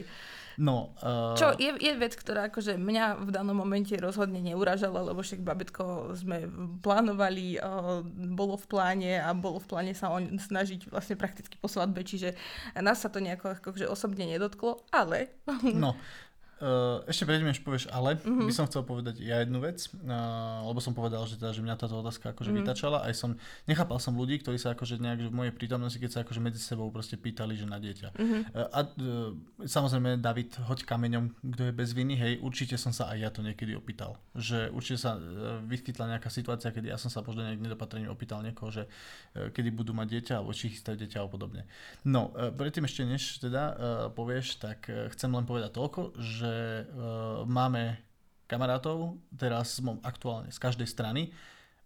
No, uh, Čo je, je vec, ktorá akože mňa v danom momente rozhodne neuražala, lebo však babetko sme plánovali, o, bolo v pláne a bolo v pláne sa on snažiť vlastne prakticky po svadbe, čiže nás sa to nejako akože osobne nedotklo, ale No, Uh, ešte predtým, než povieš ale, mm-hmm. by som chcel povedať ja jednu vec, uh, lebo som povedal, že, teda, že mňa táto otázka akože mm-hmm. vytačala, aj som, nechápal som ľudí, ktorí sa akože nejak že v mojej prítomnosti, keď sa akože medzi sebou proste pýtali, že na dieťa. Mm-hmm. Uh, a uh, samozrejme, David, hoď kameňom, kto je bez viny, hej, určite som sa aj ja to niekedy opýtal. Že určite sa uh, vyskytla nejaká situácia, kedy ja som sa možno nejak nedopatrením opýtal niekoho, že uh, kedy budú mať dieťa, alebo či chystajú dieťa a podobne. No, uh, predtým ešte než teda uh, povieš, tak uh, chcem len povedať toľko, že že uh, máme kamarátov, teraz aktuálne z každej strany,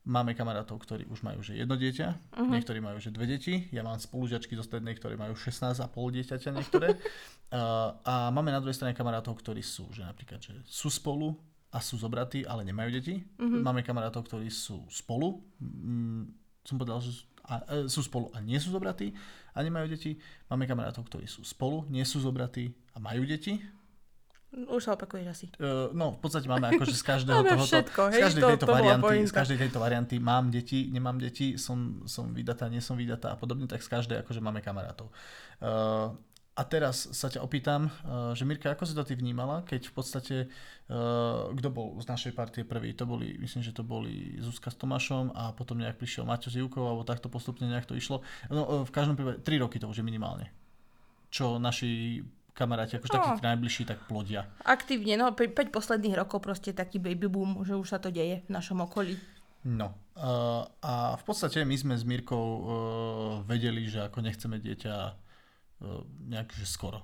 máme kamarátov, ktorí už majú že jedno dieťa, uh-huh. niektorí majú že dve deti, ja mám spolužiačky zo strednej, ktorí majú 16,5 dieťaťa niektoré. uh, a máme na druhej strane kamarátov, ktorí sú, že napríklad, že sú spolu a sú zobratí, ale nemajú deti. Uh-huh. Máme kamarátov, ktorí sú spolu, mm, som povedal, že a, e, sú spolu a nie sú zobratí a nemajú deti. Máme kamarátov, ktorí sú spolu, nie sú zobratí a majú deti. Už sa opakuješ asi. Uh, no, v podstate máme akože z každého tohoto, všetko, hej, z každej to, tejto to varianty, z každej tejto varianty mám deti, nemám deti, som, som vydatá, nie som vydatá a podobne, tak z každej akože máme kamarátov. Uh, a teraz sa ťa opýtam, uh, že Mirka, ako si to ty vnímala, keď v podstate, uh, kto bol z našej partie prvý? To boli, myslím, že to boli Zuzka s Tomášom a potom nejak prišiel Maťo s Júkou, alebo takto postupne nejak to išlo. No, uh, v každom prípade 3 roky to už je minimálne. Čo naši kamaráti, akože no. takí najbližší, tak plodia. Aktívne, no 5 posledných rokov proste taký baby boom, že už sa to deje v našom okolí. No uh, a v podstate my sme s Mírkou uh, vedeli, že ako nechceme dieťa uh, nejak že skoro.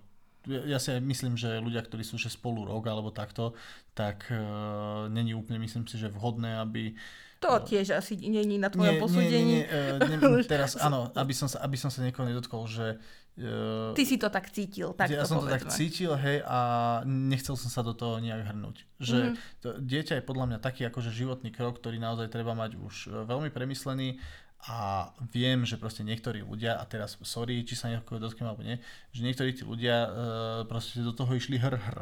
Ja, ja si aj myslím, že ľudia, ktorí sú že spolu rok alebo takto, tak uh, není úplne, myslím si, že vhodné, aby to tiež asi není na tvojom nie, posúdení. Nie, nie, nie, teraz áno, aby som sa, aby som sa niekoho nedotkol, že Uh, Ty si to tak cítil, tak Ja to som povedzme. to tak cítil, hej, a nechcel som sa do toho nejak hrnúť. Že mm-hmm. to, dieťa je podľa mňa taký akože životný krok, ktorý naozaj treba mať už e, veľmi premyslený a viem, že proste niektorí ľudia, a teraz sorry, či sa niekoho dotknem alebo nie, že niektorí tí ľudia uh, proste do toho išli hr hr.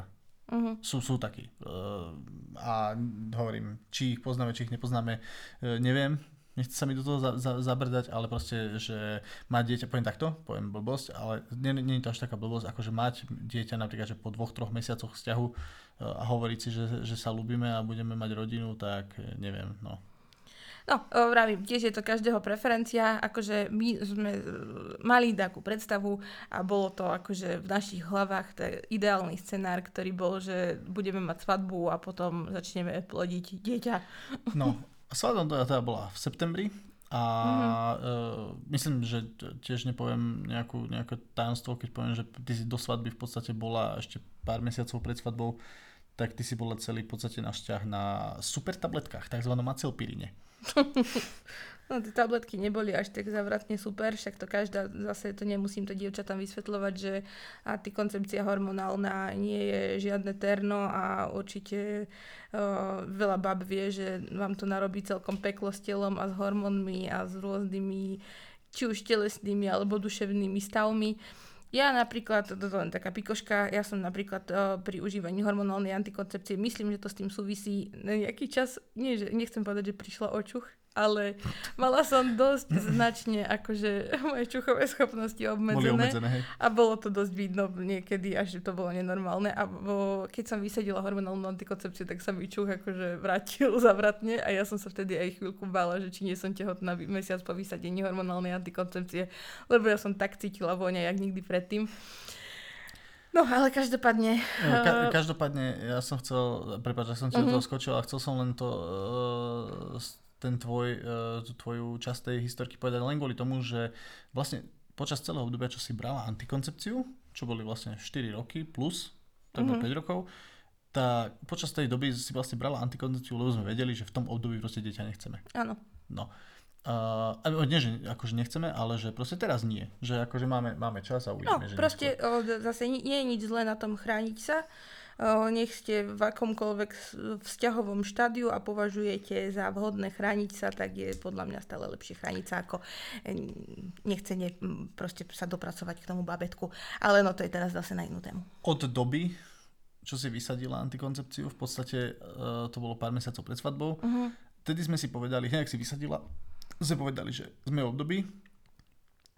Uh-huh. Sú, sú takí. Uh, a hovorím, či ich poznáme, či ich nepoznáme, uh, neviem nechce sa mi do toho za, za, zabrdať, ale proste, že mať dieťa, poviem takto, poviem blbosť, ale nie, nie je to až taká blbosť, ako že mať dieťa napríklad, že po dvoch, troch mesiacoch vzťahu e, a hovoriť si, že, že sa ľúbime a budeme mať rodinu, tak e, neviem, no. No, vravím, tiež je to každého preferencia, akože my sme e, mali takú predstavu a bolo to akože v našich hlavách je ideálny scenár, ktorý bol, že budeme mať svadbu a potom začneme plodiť dieťa. No, Svadba teda bola v septembri a mm-hmm. uh, myslím, že tiež nepoviem nejakú, nejaké tajomstvo, keď poviem, že ty si do svadby v podstate bola ešte pár mesiacov pred svadbou, tak ty si bola celý v podstate na vzťah na super tabletkách, takzvanom acilpirine. No tie tabletky neboli až tak zavratne super, však to každá, zase to nemusím to dievčatám vysvetľovať, že antikoncepcia hormonálna nie je žiadne terno a určite uh, veľa bab vie, že vám to narobí celkom peklo s telom a s hormónmi a s rôznymi či už telesnými alebo duševnými stavmi. Ja napríklad, to je len taká pikoška, ja som napríklad uh, pri užívaní hormonálnej antikoncepcie, myslím, že to s tým súvisí nejaký čas, nie, že nechcem povedať, že prišla očuch, ale mala som dosť značne akože moje čuchové schopnosti obmedzené. obmedzené hej. A bolo to dosť vidno niekedy, až to bolo nenormálne. A bo, keď som vysadila hormonálnu antikoncepciu, tak sa mi čuch akože vrátil zavratne a ja som sa vtedy aj chvíľku bála, že či nie som tehotná mesiac po vysadení hormonálnej antikoncepcie, lebo ja som tak cítila voňa, jak nikdy predtým. No, ale každopádne... Ka- eh, každopádne, ja som chcel, prepáč, že som ti uh-huh. do toho skočil a chcel som len to uh, ten tvoj, uh, tú tvoju časť tej historky povedať len kvôli tomu, že vlastne počas celého obdobia, čo si brala antikoncepciu, čo boli vlastne 4 roky plus, takmer mm-hmm. 5 rokov, tak počas tej doby si vlastne brala antikoncepciu, lebo sme vedeli, že v tom období proste dieťa nechceme. Áno. No. Uh, nie, že akože nechceme, ale že proste teraz nie. Že akože máme, máme čas a uvidíme, no, že proste o, zase nie, nie je nič zlé na tom chrániť sa nech ste v akomkoľvek vzťahovom štádiu a považujete za vhodné chrániť sa, tak je podľa mňa stále lepšie chrániť sa ako e, nechcene proste sa dopracovať k tomu babetku. Ale no to je teraz zase na inú tému. Od doby, čo si vysadila antikoncepciu, v podstate uh, to bolo pár mesiacov pred svadbou, uh-huh. tedy sme si povedali, hej, ak si vysadila, sme povedali, že sme v období,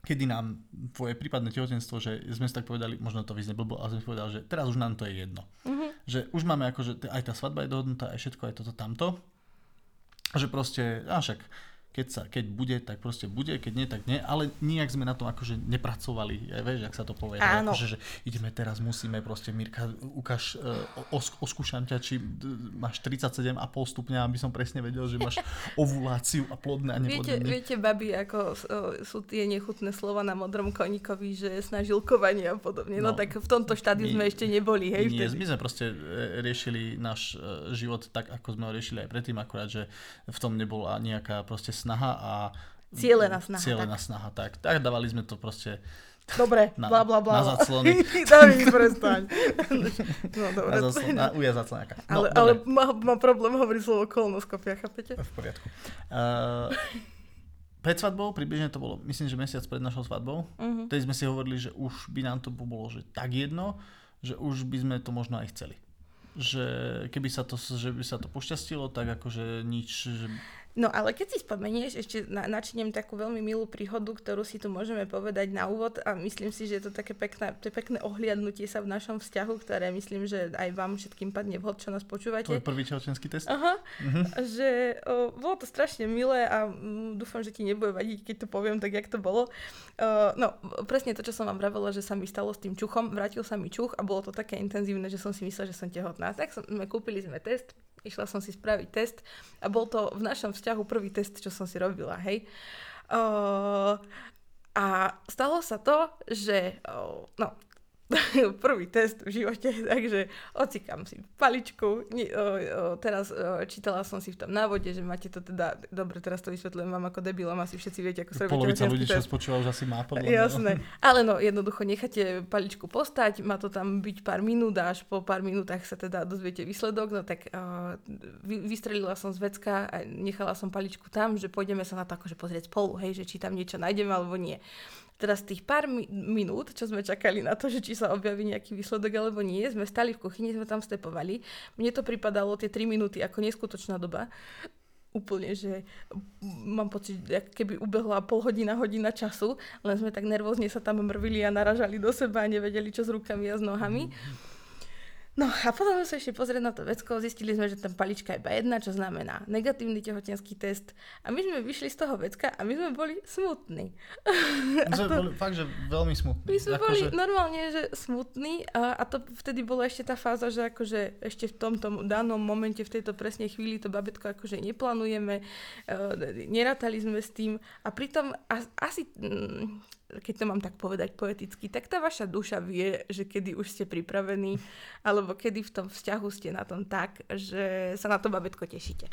kedy nám tvoje prípadné tehotenstvo, že sme si tak povedali, možno to vyzne blbo, ale sme si povedali, že teraz už nám to je jedno. Uh-huh. že už máme akože aj tá svadba je dohodnutá, aj všetko, aj toto tamto. Že proste, a však keď, sa, keď bude, tak proste bude, keď nie, tak nie, ale nijak sme na tom akože nepracovali, ja, vieš, ak sa to povie, Áno. akože, že ideme teraz, musíme proste, Mirka, ukáž, uh, os, oskúšam ťa, či máš 37,5 stupňa, aby som presne vedel, že máš ovuláciu a plodné a Viete, neplodné. viete, babi, ako o, sú tie nechutné slova na modrom koníkovi, že snažilkovanie a podobne. No, No, tak v tomto štádiu my- sme ešte neboli, hej, Nie, vtedy. my sme proste e, riešili náš e, život tak, ako sme ho riešili aj predtým, akurát, že v tom nebola nejaká proste snaha a... Cielená snaha, Cielená snaha, tak. Tak dávali sme to proste Dobre, Na- bla bla bla. na zaclony. David, prestaň. no dobre. na zasl- na uja zaclenáka. No, ale, dobre. ale má, má problém hovoriť slovo kolonoskopia, chápete? V poriadku. Uh, pred svadbou, približne to bolo, myslím, že mesiac pred našou svadbou, Uh-huh. Vtedy sme si hovorili, že už by nám to bolo že tak jedno, že už by sme to možno aj chceli. Že keby sa to, že by sa to pošťastilo, tak akože nič, že No ale keď si spomenieš, ešte na, načnem takú veľmi milú príhodu, ktorú si tu môžeme povedať na úvod a myslím si, že je to také pekné, to je pekné ohliadnutie sa v našom vzťahu, ktoré myslím, že aj vám všetkým padne vhod, čo nás počúvate. tvoj prvý tehotenský test. Aha, Mhm. že o, bolo to strašne milé a mm, dúfam, že ti nebude vadiť, keď to poviem tak, jak to bolo. Uh, no, presne to, čo som vám vravela, že sa mi stalo s tým čuchom, vrátil sa mi čuch a bolo to také intenzívne, že som si myslela, že som tehotná. Tak sme kúpili sme test, išla som si spraviť test a bol to v našom vzťahu prvý test, čo som si robila, hej. Uh, a stalo sa to, že uh, no, prvý test v živote, takže ocikám si paličku. Nie, o, o, teraz o, čítala som si v tom návode, že máte to teda, dobre, teraz to vysvetľujem vám ako debilom, asi všetci viete, ako sa robí Polovica ľudí, čo spočúva, už asi má podľa. Jasné. Ale no, jednoducho necháte paličku postať, má to tam byť pár minút a až po pár minútach sa teda dozviete výsledok. No tak uh, vy, vystrelila som z vecka a nechala som paličku tam, že pôjdeme sa na to akože pozrieť spolu, hej, že či tam niečo nájdeme alebo nie. Teraz tých pár mi- minút, čo sme čakali na to, že či sa objaví nejaký výsledok alebo nie, sme stali v kuchyni, sme tam stepovali. Mne to pripadalo tie 3 minúty ako neskutočná doba úplne, že mám pocit, ako keby ubehla pol hodina, hodina času, len sme tak nervózne sa tam mrvili a naražali do seba a nevedeli, čo s rukami a s nohami. No a potom sme sa ešte pozrieť na to vecko, zistili sme, že tam palička je iba jedna, čo znamená negatívny tehotenský test. A my sme vyšli z toho vecka a my sme boli smutní. My sme boli fakt, že veľmi smutní. My sme Akože- boli normálne, že smutní a, a to vtedy bola ešte tá fáza, že akože ešte v tomto danom momente, v tejto presnej chvíli to babetko akože neplánujeme, uh, nerátali sme s tým a pritom as, asi, mm, keď to mám tak povedať poeticky, tak tá vaša duša vie, že kedy už ste pripravení alebo kedy v tom vzťahu ste na tom tak, že sa na to babetko tešíte.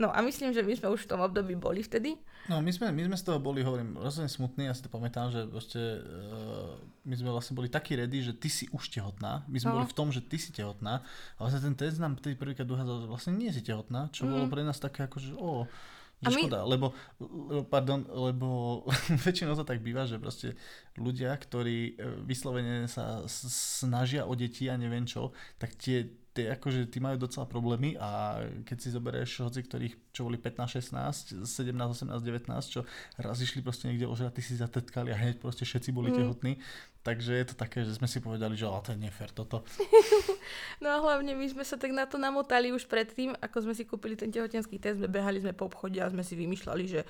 No a myslím, že my sme už v tom období boli vtedy. No my sme, my sme z toho boli, hovorím, rozhodne smutní, ja si to pamätám, že proste, uh, my sme vlastne boli takí ready, že ty si už tehotná, my sme No. boli v tom, že ty si tehotná, a vlastne ten test nám vtedy prvýkrát dohádzal, že vlastne nie si tehotná, čo bolo pre nás také ako, že o, že Mhm. A my- škoda, lebo, lebo, pardon, lebo väčšinou to tak býva, že proste ľudia, ktorí e, vyslovene sa snažia o deti a neviem čo, tak tie, tie akože tí majú docela problémy a keď si zoberieš hoci ktorých, čo boli 15, 16, 17, 18, 19, čo raz išli proste niekde ožrať, ty si zatetkali a hneď proste všetci boli Mm. tehotní, takže je to také, že sme si povedali, že ale to je nefér toto. No a hlavne my sme sa tak na to namotali už predtým, ako sme si kúpili ten tehotenský test, behali sme po obchode a sme si vymýšľali, že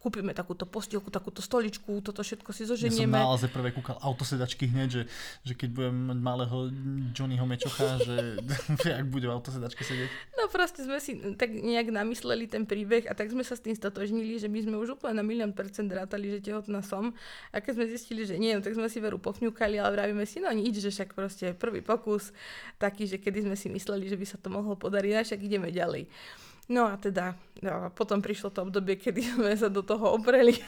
kúpime takúto postielku, takúto stoličku, toto všetko si Ja som zoženieme. na Alze prvé kúkal autosedačky hneď, že, že keď budem mať malého Johnnyho Mečocha, že jak bude v autosedačke sedieť. No proste sme si tak nejak namysleli ten príbeh a tak sme sa s tým stotožnili, že my sme už úplne na milión percent rátali, že tehotná som. A keď sme zistili, že nie, no tak sme si veru pofňukali, ale vravíme si, no nič, že však proste prvý pokus taký, že kedy sme si mysleli, že by sa to mohlo podariť, a však ideme ďalej. No a teda, no, a potom prišlo to obdobie, kedy sme sa do toho opreli.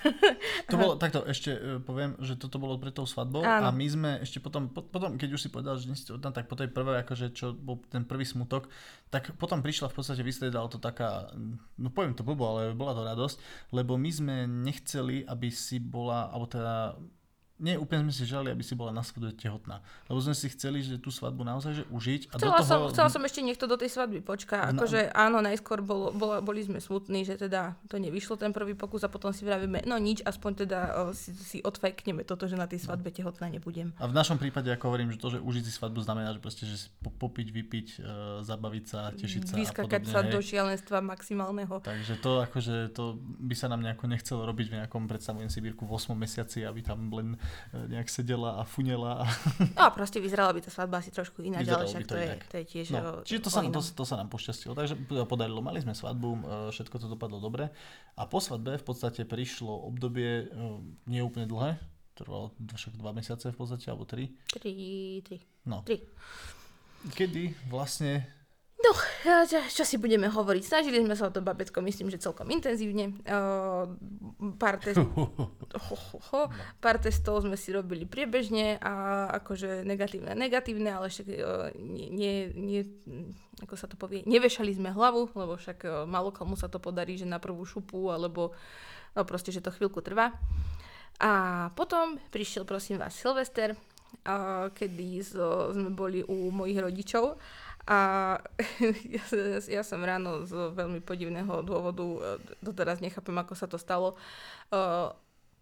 To bolo, takto ešte e, poviem, že toto bolo pred tou svadbou a Áno. my sme ešte potom, po, potom keď už si povedal, že nie si tehotná, tak po tej prvej, akože čo bol ten prvý smutok, tak potom prišla v podstate vystredala to taká, no poviem to blbo, ale bola to radosť, lebo my sme nechceli, aby si bola, alebo teda nie úplne sme si želali, aby si bola na svadbe tehotná. Lebo sme si chceli, že tú svadbu naozaj že užiť. A Chcela, do toho... som, chcela som ešte niekto do tej svadby počká. No. Akože áno, najskôr bolo, bolo, boli sme smutní, že teda to nevyšlo ten prvý pokus a potom si vravíme, no nič, aspoň teda o, si, si odfajkneme toto, že na tej svadbe tehotná nebudem. A v našom prípade, ako hovorím, že to, že užiť si svadbu znamená, že proste, že si po, popiť, vypiť, e, zabaviť sa, tešiť sa Vyskakať sa hej. do šialenstva maximálneho. Takže to akože to by sa nám nejako nechcelo robiť v nejakom, predstavujem si Bírku v 8 mesiaci, aby tam len nejak sedela a funela. A No a proste vyzerala by tá svadba asi trošku ináč, ale však to to, je, inak. to je tiež no, o, čiže to sa, to, to sa nám pošťastilo. Takže podarilo, mali sme svadbu, všetko to dopadlo dobre. A po svadbe v podstate prišlo obdobie e, nie úplne dlhé, trvalo však dva mesiace v podstate, alebo tri. Tri, tri, No, tri. kedy vlastne No, a čo, čo si budeme hovoriť? Snažili sme sa o to babetko, myslím, že celkom intenzívne. Uh, pár, test, ho, ho, ho, pár testov sme si robili priebežne a akože negatívne, negatívne, ale však uh, nie, nie, nie, ako sa to povie, nevešali sme hlavu, lebo však uh, malo komu sa to podarí, že na prvú šupu, alebo no proste, že to chvíľku trvá. A potom prišiel, prosím vás, Silvester, a kedy zo, sme boli u mojich rodičov a ja, ja som ráno z veľmi podivného dôvodu, e, doteraz nechápem, ako sa to stalo, uh,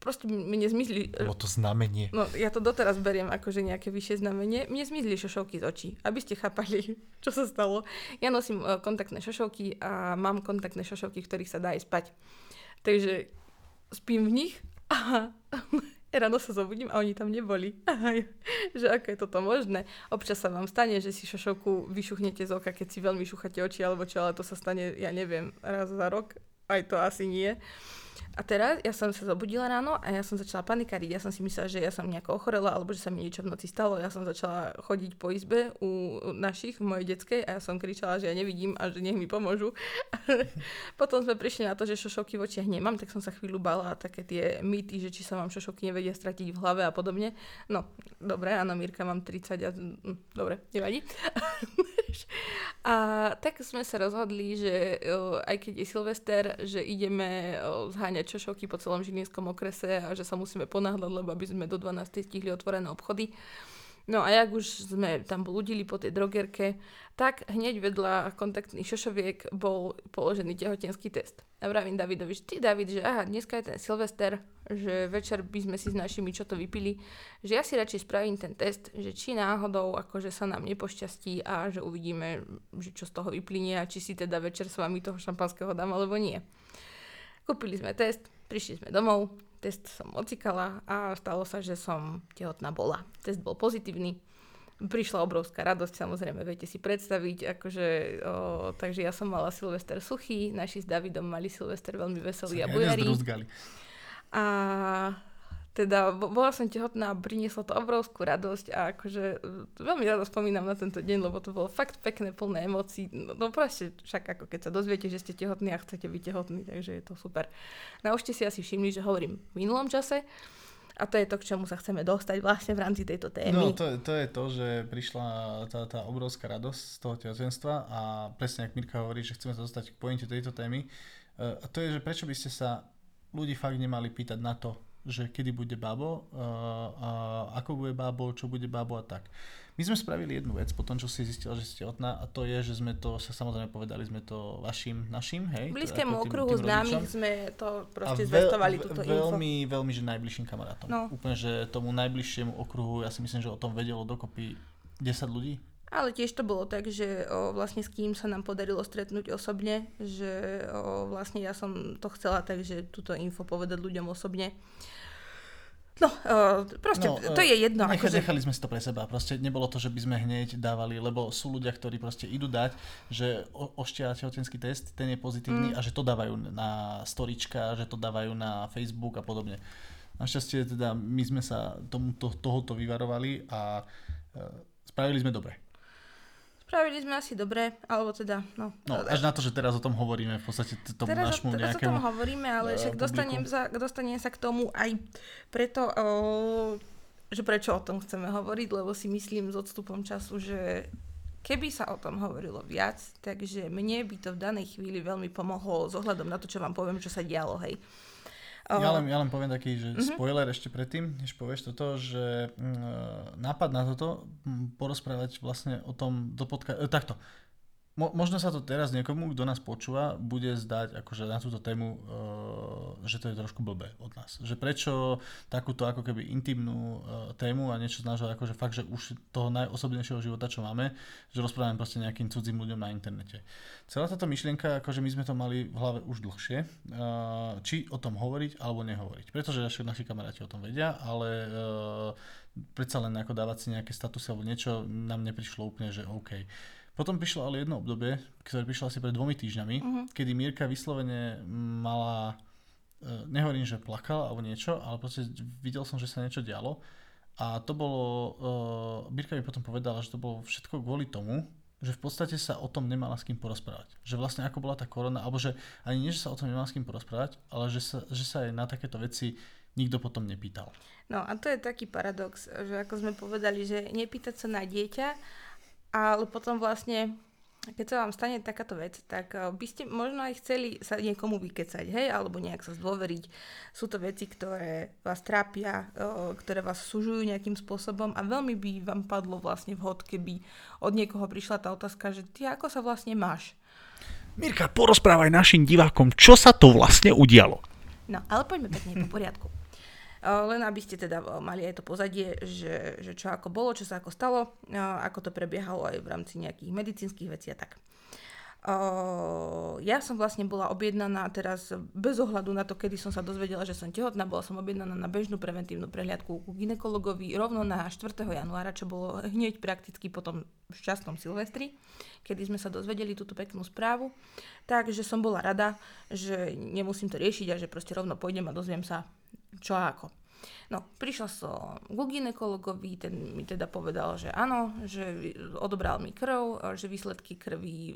proste mne zmizli... bolo to znamenie. No, ja to doteraz beriem ako, že nejaké vyššie znamenie. Mne zmizli šošovky z očí, aby ste chápali, čo sa stalo. Ja nosím kontaktné šošovky a mám kontaktné šošovky, v ktorých sa dá aj spať. Takže spím v nich a ráno sa zobudím a oni tam neboli. Že ako je toto možné? Občas sa vám stane, že si šošovku vyšuchnete z oka, keď si veľmi šúchate oči alebo čo, ale to sa stane, ja neviem, raz za rok. Aj to asi nie. A teraz ja som sa zobudila ráno a ja som začala panikáriť. Ja som si myslela, že ja som nejako ochorela alebo že sa mi niečo v noci stalo. Ja som začala chodiť po izbe u našich, v mojej detskej a ja som kričala, že ja nevidím a že nech mi pomôžu. Potom sme prišli na to, že šošovky v očiach nemám, tak som sa chvíľu bala také tie mýty, že či sa vám šošovky nevedia stratiť v hlave a podobne. No, dobre, áno, Mirka, mám 30 a... mm, Dobre, nevadí. A tak sme sa rozhodli, že aj keď je Silvester, že ideme zháňať šošovky po celom Žilinskom okrese a že sa musíme ponáhľať, lebo aby sme do 12. stihli otvorené obchody. No a jak už sme tam blúdili po tej drogerke, tak hneď vedľa kontaktných šošoviek bol položený tehotenský test. A vravím Davidovi, ty David, že aha, dneska je ten Silvester, že večer by sme si s našimi čo to vypili, že ja si radšej spravím ten test, že či náhodou akože sa nám nepošťastí a že uvidíme, že čo z toho vyplynie a či si teda večer s vami toho šampanského dám alebo nie. Kúpili sme test, prišli sme domov, test som ocikala a stalo sa, že som tehotná bola. Test bol pozitívny. Prišla obrovská radosť, samozrejme, viete si predstaviť, akože, o, takže ja som mala Silvester suchý, naši s Davidom mali Silvester veľmi veselý a bujarý. A teda bo- bola som tehotná a prinieslo to obrovskú radosť a akože e, veľmi rado spomínam na tento deň, lebo to bolo fakt pekné, plné emócií. No, no proste však ako keď sa dozviete, že ste tehotní a chcete byť tehotní, takže je to super. No a už ste si asi všimli, že hovorím v minulom čase a to je to, k čomu sa chceme dostať vlastne v rámci tejto témy. No to, to je to, že prišla tá, tá obrovská radosť z toho tehotenstva a presne ako Mirka hovorí, že chceme sa dostať k pointe tejto témy. E, A to je, že prečo by ste sa ľudí fakt nemali pýtať na to, že kedy bude babo, e, a ako bude babo, čo bude babo a tak. My sme spravili jednu vec po tom, čo si zistila, že ste tehotná a to je, že sme to, sa samozrejme povedali sme to vašim, našim, hej? Blízkému tým- okruhu známych sme to proste A zvestovali, ve- túto info. veľmi, veľmi, že najbližším kamarátom. No. Úplne, že tomu najbližšiemu okruhu, ja si myslím, že o tom vedelo dokopy 10 ľudí. Ale tiež to bolo tak, že o, vlastne s kým sa nám podarilo stretnúť osobne, že o, vlastne ja som to chcela, takže túto info povedať ľuďom osobne. No, o, proste, no, to je jedno. Nech, akože, Nechali sme si to pre seba. Proste nebolo to, že by sme hneď dávali, lebo sú ľudia, ktorí proste idú dať, že oštia tehotenský test, ten je pozitívny mm. a že to dávajú na storička, že to dávajú na Facebook a podobne. Našťastie teda my sme sa tomuto, tohoto vyvarovali a e, spravili sme dobre. Spravili sme asi dobre, alebo teda, no. No, až na to, že teraz o tom hovoríme v podstate tomu teraz, našmu teraz o nejakému... tom hovoríme, ale eh, však dostanem sa, dostanem sa k tomu aj preto, o, že prečo o tom chceme hovoriť, lebo si myslím s odstupom času, že keby sa o tom hovorilo viac, takže mne by to v danej chvíli veľmi pomohlo s ohľadom na to, čo vám poviem, čo sa dialo, hej. Ja len, ja len poviem taký, že uh-huh. spoiler ešte predtým, než povieš toto, že uh, nápad na toto, porozprávať vlastne o tom do podka- e, takto. Mo, možno sa to teraz niekomu, kto nás počúva, bude zdať akože na túto tému, uh, že to je trošku blbé od nás. Že prečo takúto ako keby intimnú uh, tému a niečo z nášho akože fakt, že už toho najosobnejšieho života, čo máme, že rozprávame proste nejakým cudzím ľuďom na internete. Celá táto myšlienka, akože my sme to mali v hlave už dlhšie, uh, či o tom hovoriť alebo nehovoriť. Pretože naši kamaráti o tom vedia, ale uh, predsa len ako dávať si nejaké statusy alebo niečo nám neprišlo úplne, že OK. Potom prišlo ale jedno obdobie, ktoré prišlo asi pred dvomi týždňami, uh-huh. kedy Mirka vyslovene mala, e, nehovorím, že plakala alebo niečo, ale proste videl som, že sa niečo dialo. A to bolo, uh, Mirka mi potom povedala, že to bolo všetko kvôli tomu, že v podstate sa o tom nemala s kým porozprávať. Že vlastne ako bola tá korona, alebo že ani nie, že sa o tom nemala s kým porozprávať, ale že sa, že sa aj na takéto veci nikto potom nepýtal. No a to je taký paradox, že ako sme povedali, že nepýtať sa na dieťa, ale potom vlastne, keď sa vám stane takáto vec, tak eh, by ste možno aj chceli sa niekomu vykecať, hej, alebo nejak sa zdôveriť. Sú to veci, ktoré vás trápia, eh, ktoré vás súžujú nejakým spôsobom a veľmi by vám padlo vlastne vhod, keby od niekoho prišla tá otázka, že ty ako sa vlastne máš? Mirka, porozprávaj našim divákom, čo sa to vlastne udialo. No, ale poďme pekne po poriadku. Len aby ste teda mali aj to pozadie, že, že čo ako bolo, čo sa ako stalo, ako to prebiehalo aj v rámci nejakých medicínskych vecí a tak. Ja som vlastne bola objednaná teraz bez ohľadu na to, kedy som sa dozvedela, že som tehotná, bola som objednaná na bežnú preventívnu prehliadku ku ginekologovi rovno na 4. januára, čo bolo hneď prakticky po tom šťastnom Silvestri, kedy sme sa dozvedeli túto peknú správu. Takže som bola rada, že nemusím to riešiť a že proste rovno pôjdem a dozviem sa čo ako. No, prišla som k ginekologovi, ten mi teda povedal, že áno, že odobral mi krv, že výsledky krvi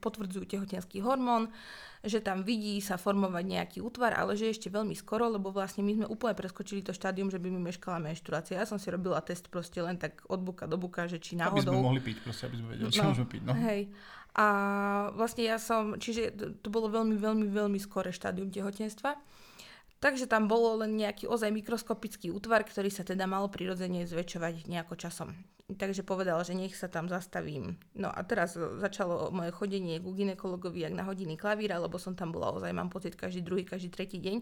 potvrdzujú tehotenský hormón, že tam vidí sa formovať nejaký útvar, ale že ešte veľmi skoro, lebo vlastne my sme úplne preskočili to štádium, že by mi meškala menštruácia. Ja som si robila test proste len tak od buka do buka, že či náhodou... Aby sme mohli piť, proste, aby sme vedeli, či no, môžeme piť. No. Hej. A vlastne ja som, čiže to bolo veľmi, veľmi, veľmi skoré štádium tehotenstva. Takže tam bolo len nejaký ozaj mikroskopický útvar, ktorý sa teda mal prirodzene zväčšovať nejako časom. Takže povedal, že nech sa tam zastavím. No a teraz začalo moje chodenie ku ginekologovi jak na hodiny klavíra, lebo som tam bola ozaj, mám pocit, každý druhý, každý tretí deň.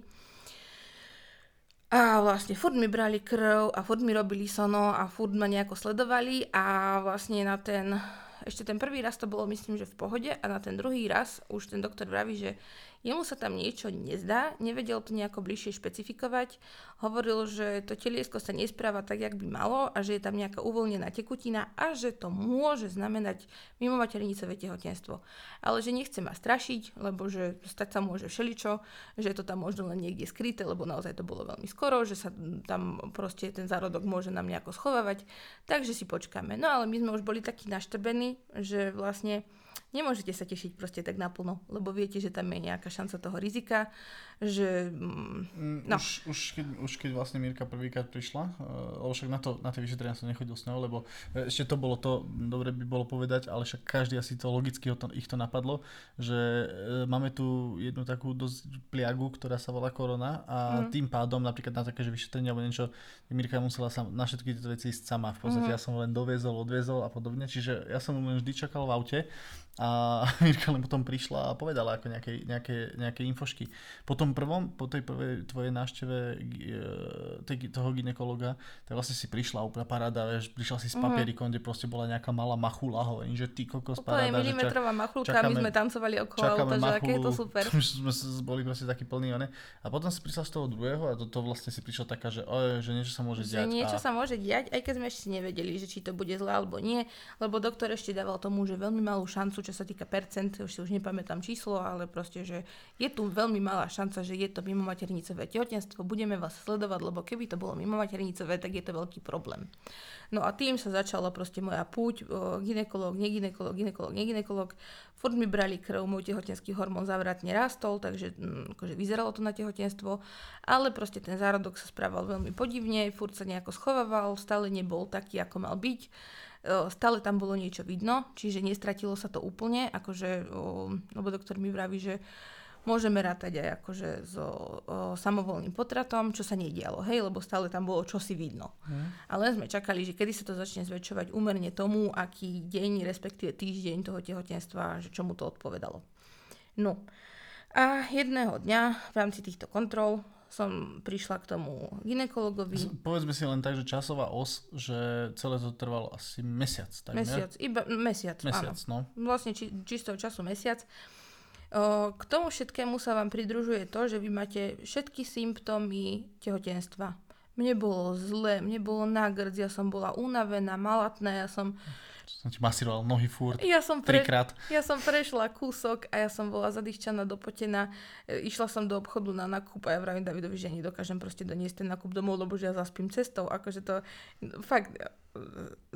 A vlastne furt mi brali krv a furt mi robili sono a furt ma nejako sledovali a vlastne na ten, ešte ten prvý raz to bolo myslím, že v pohode a na ten druhý raz už ten doktor vraví, že Jemu sa tam niečo nezdá, nevedel to nejako bližšie špecifikovať. Hovoril, že to teliesko sa nespráva tak, jak by malo a že je tam nejaká uvoľnená tekutina a že to môže znamenať mimomaternicové tehotenstvo. Ale že nechce ma strašiť, lebo že stať sa môže všeličo, že je to tam možno len niekde skryté, lebo naozaj to bolo veľmi skoro, že sa tam proste ten zárodok môže nám nejako schovávať. Takže si počkáme. No ale my sme už boli takí naštrbení, že vlastne nemôžete sa tešiť proste tak naplno, lebo viete, že tam je nejaká šanca toho rizika, že... Mm, mm, no. Už, už, keď, už keď vlastne Mirka prvýkrát prišla, uh, lebo však na, to, na tie vyšetrenia som nechodil s ňou, lebo e, ešte to bolo to, dobre by bolo povedať, ale však každý asi to logicky to, ich to napadlo, že uh, máme tu jednu takú dosť pliagu, ktorá sa volá korona a mm. tým pádom napríklad na také, že vyšetrenie alebo niečo, Mirka musela sa na všetky tieto veci ísť sama. V podstate mm. ja som len doviezol, odviezol a podobne, čiže ja som len vždy čakal v aute a Mirka len potom prišla a povedala ako nejaké, nejaké, nejaké infošky. Po tom prvom, po tej prvej tvojej návšteve e, toho ginekologa, tak vlastne si prišla úplne paráda, vieš, prišla si s mhm. papierikom, mm-hmm. kde proste bola nejaká malá machula, hovorím, že ty kokos paráda. Úplne milimetrová machulka, čakáme, my sme tancovali okolo auta, že aké je to super. sme boli proste takí plní, ne? A potom si prišla z toho druhého a do toho vlastne si prišla taká, že, oj, že niečo sa môže že diať. niečo a... sa môže diať, aj keď sme ešte nevedeli, že či to bude zle alebo nie, lebo doktor ešte dával tomu, že veľmi malú šancu, čo sa týka percent, už si už nepamätám číslo, ale proste, že je tu veľmi malá šanca, že je to mimo maternicové tehotenstvo, budeme vás sledovať, lebo keby to bolo mimo maternicové, tak je to veľký problém. No a tým sa začala proste moja púť, ginekolog, neginekolog, ginekolog, neginekolog. Furt mi brali krv, môj tehotenský hormón zavratne rastol, takže mm, akože vyzeralo to na tehotenstvo, ale proste ten zárodok sa správal veľmi podivne, furt sa nejako schovával, stále nebol taký, ako mal byť stále tam bolo niečo vidno, čiže nestratilo sa to úplne, akože, lebo doktor mi vraví, že Môžeme rátať aj akože so o, samovolným potratom, čo sa nedialo, hej, lebo stále tam bolo čosi vidno. Hmm. Ale sme čakali, že kedy sa to začne zväčšovať úmerne tomu, aký deň, respektíve týždeň toho tehotenstva, že čomu to odpovedalo. No. A jedného dňa v rámci týchto kontrol som prišla k tomu ginekologovi. Povedzme si len tak, že časová os, že celé to trvalo asi mesiac. Tak mesiac, iba mesiac, Mesiac, áno. no. Vlastne či, čistého času mesiac. O, k tomu všetkému sa vám pridružuje to, že vy máte všetky symptómy tehotenstva. Mne bolo zle, mne bolo nagrc, ja som bola unavená, malatná, ja som som ti masíroval nohy furt. Ja som, pre, trikrát. ja som prešla kúsok a ja som bola zadýchčaná do potena. E, išla som do obchodu na nákup a ja vravím Davidovi, že nedokážem proste doniesť ten nákup domov, lebo že ja zaspím cestou. Akože to fakt e,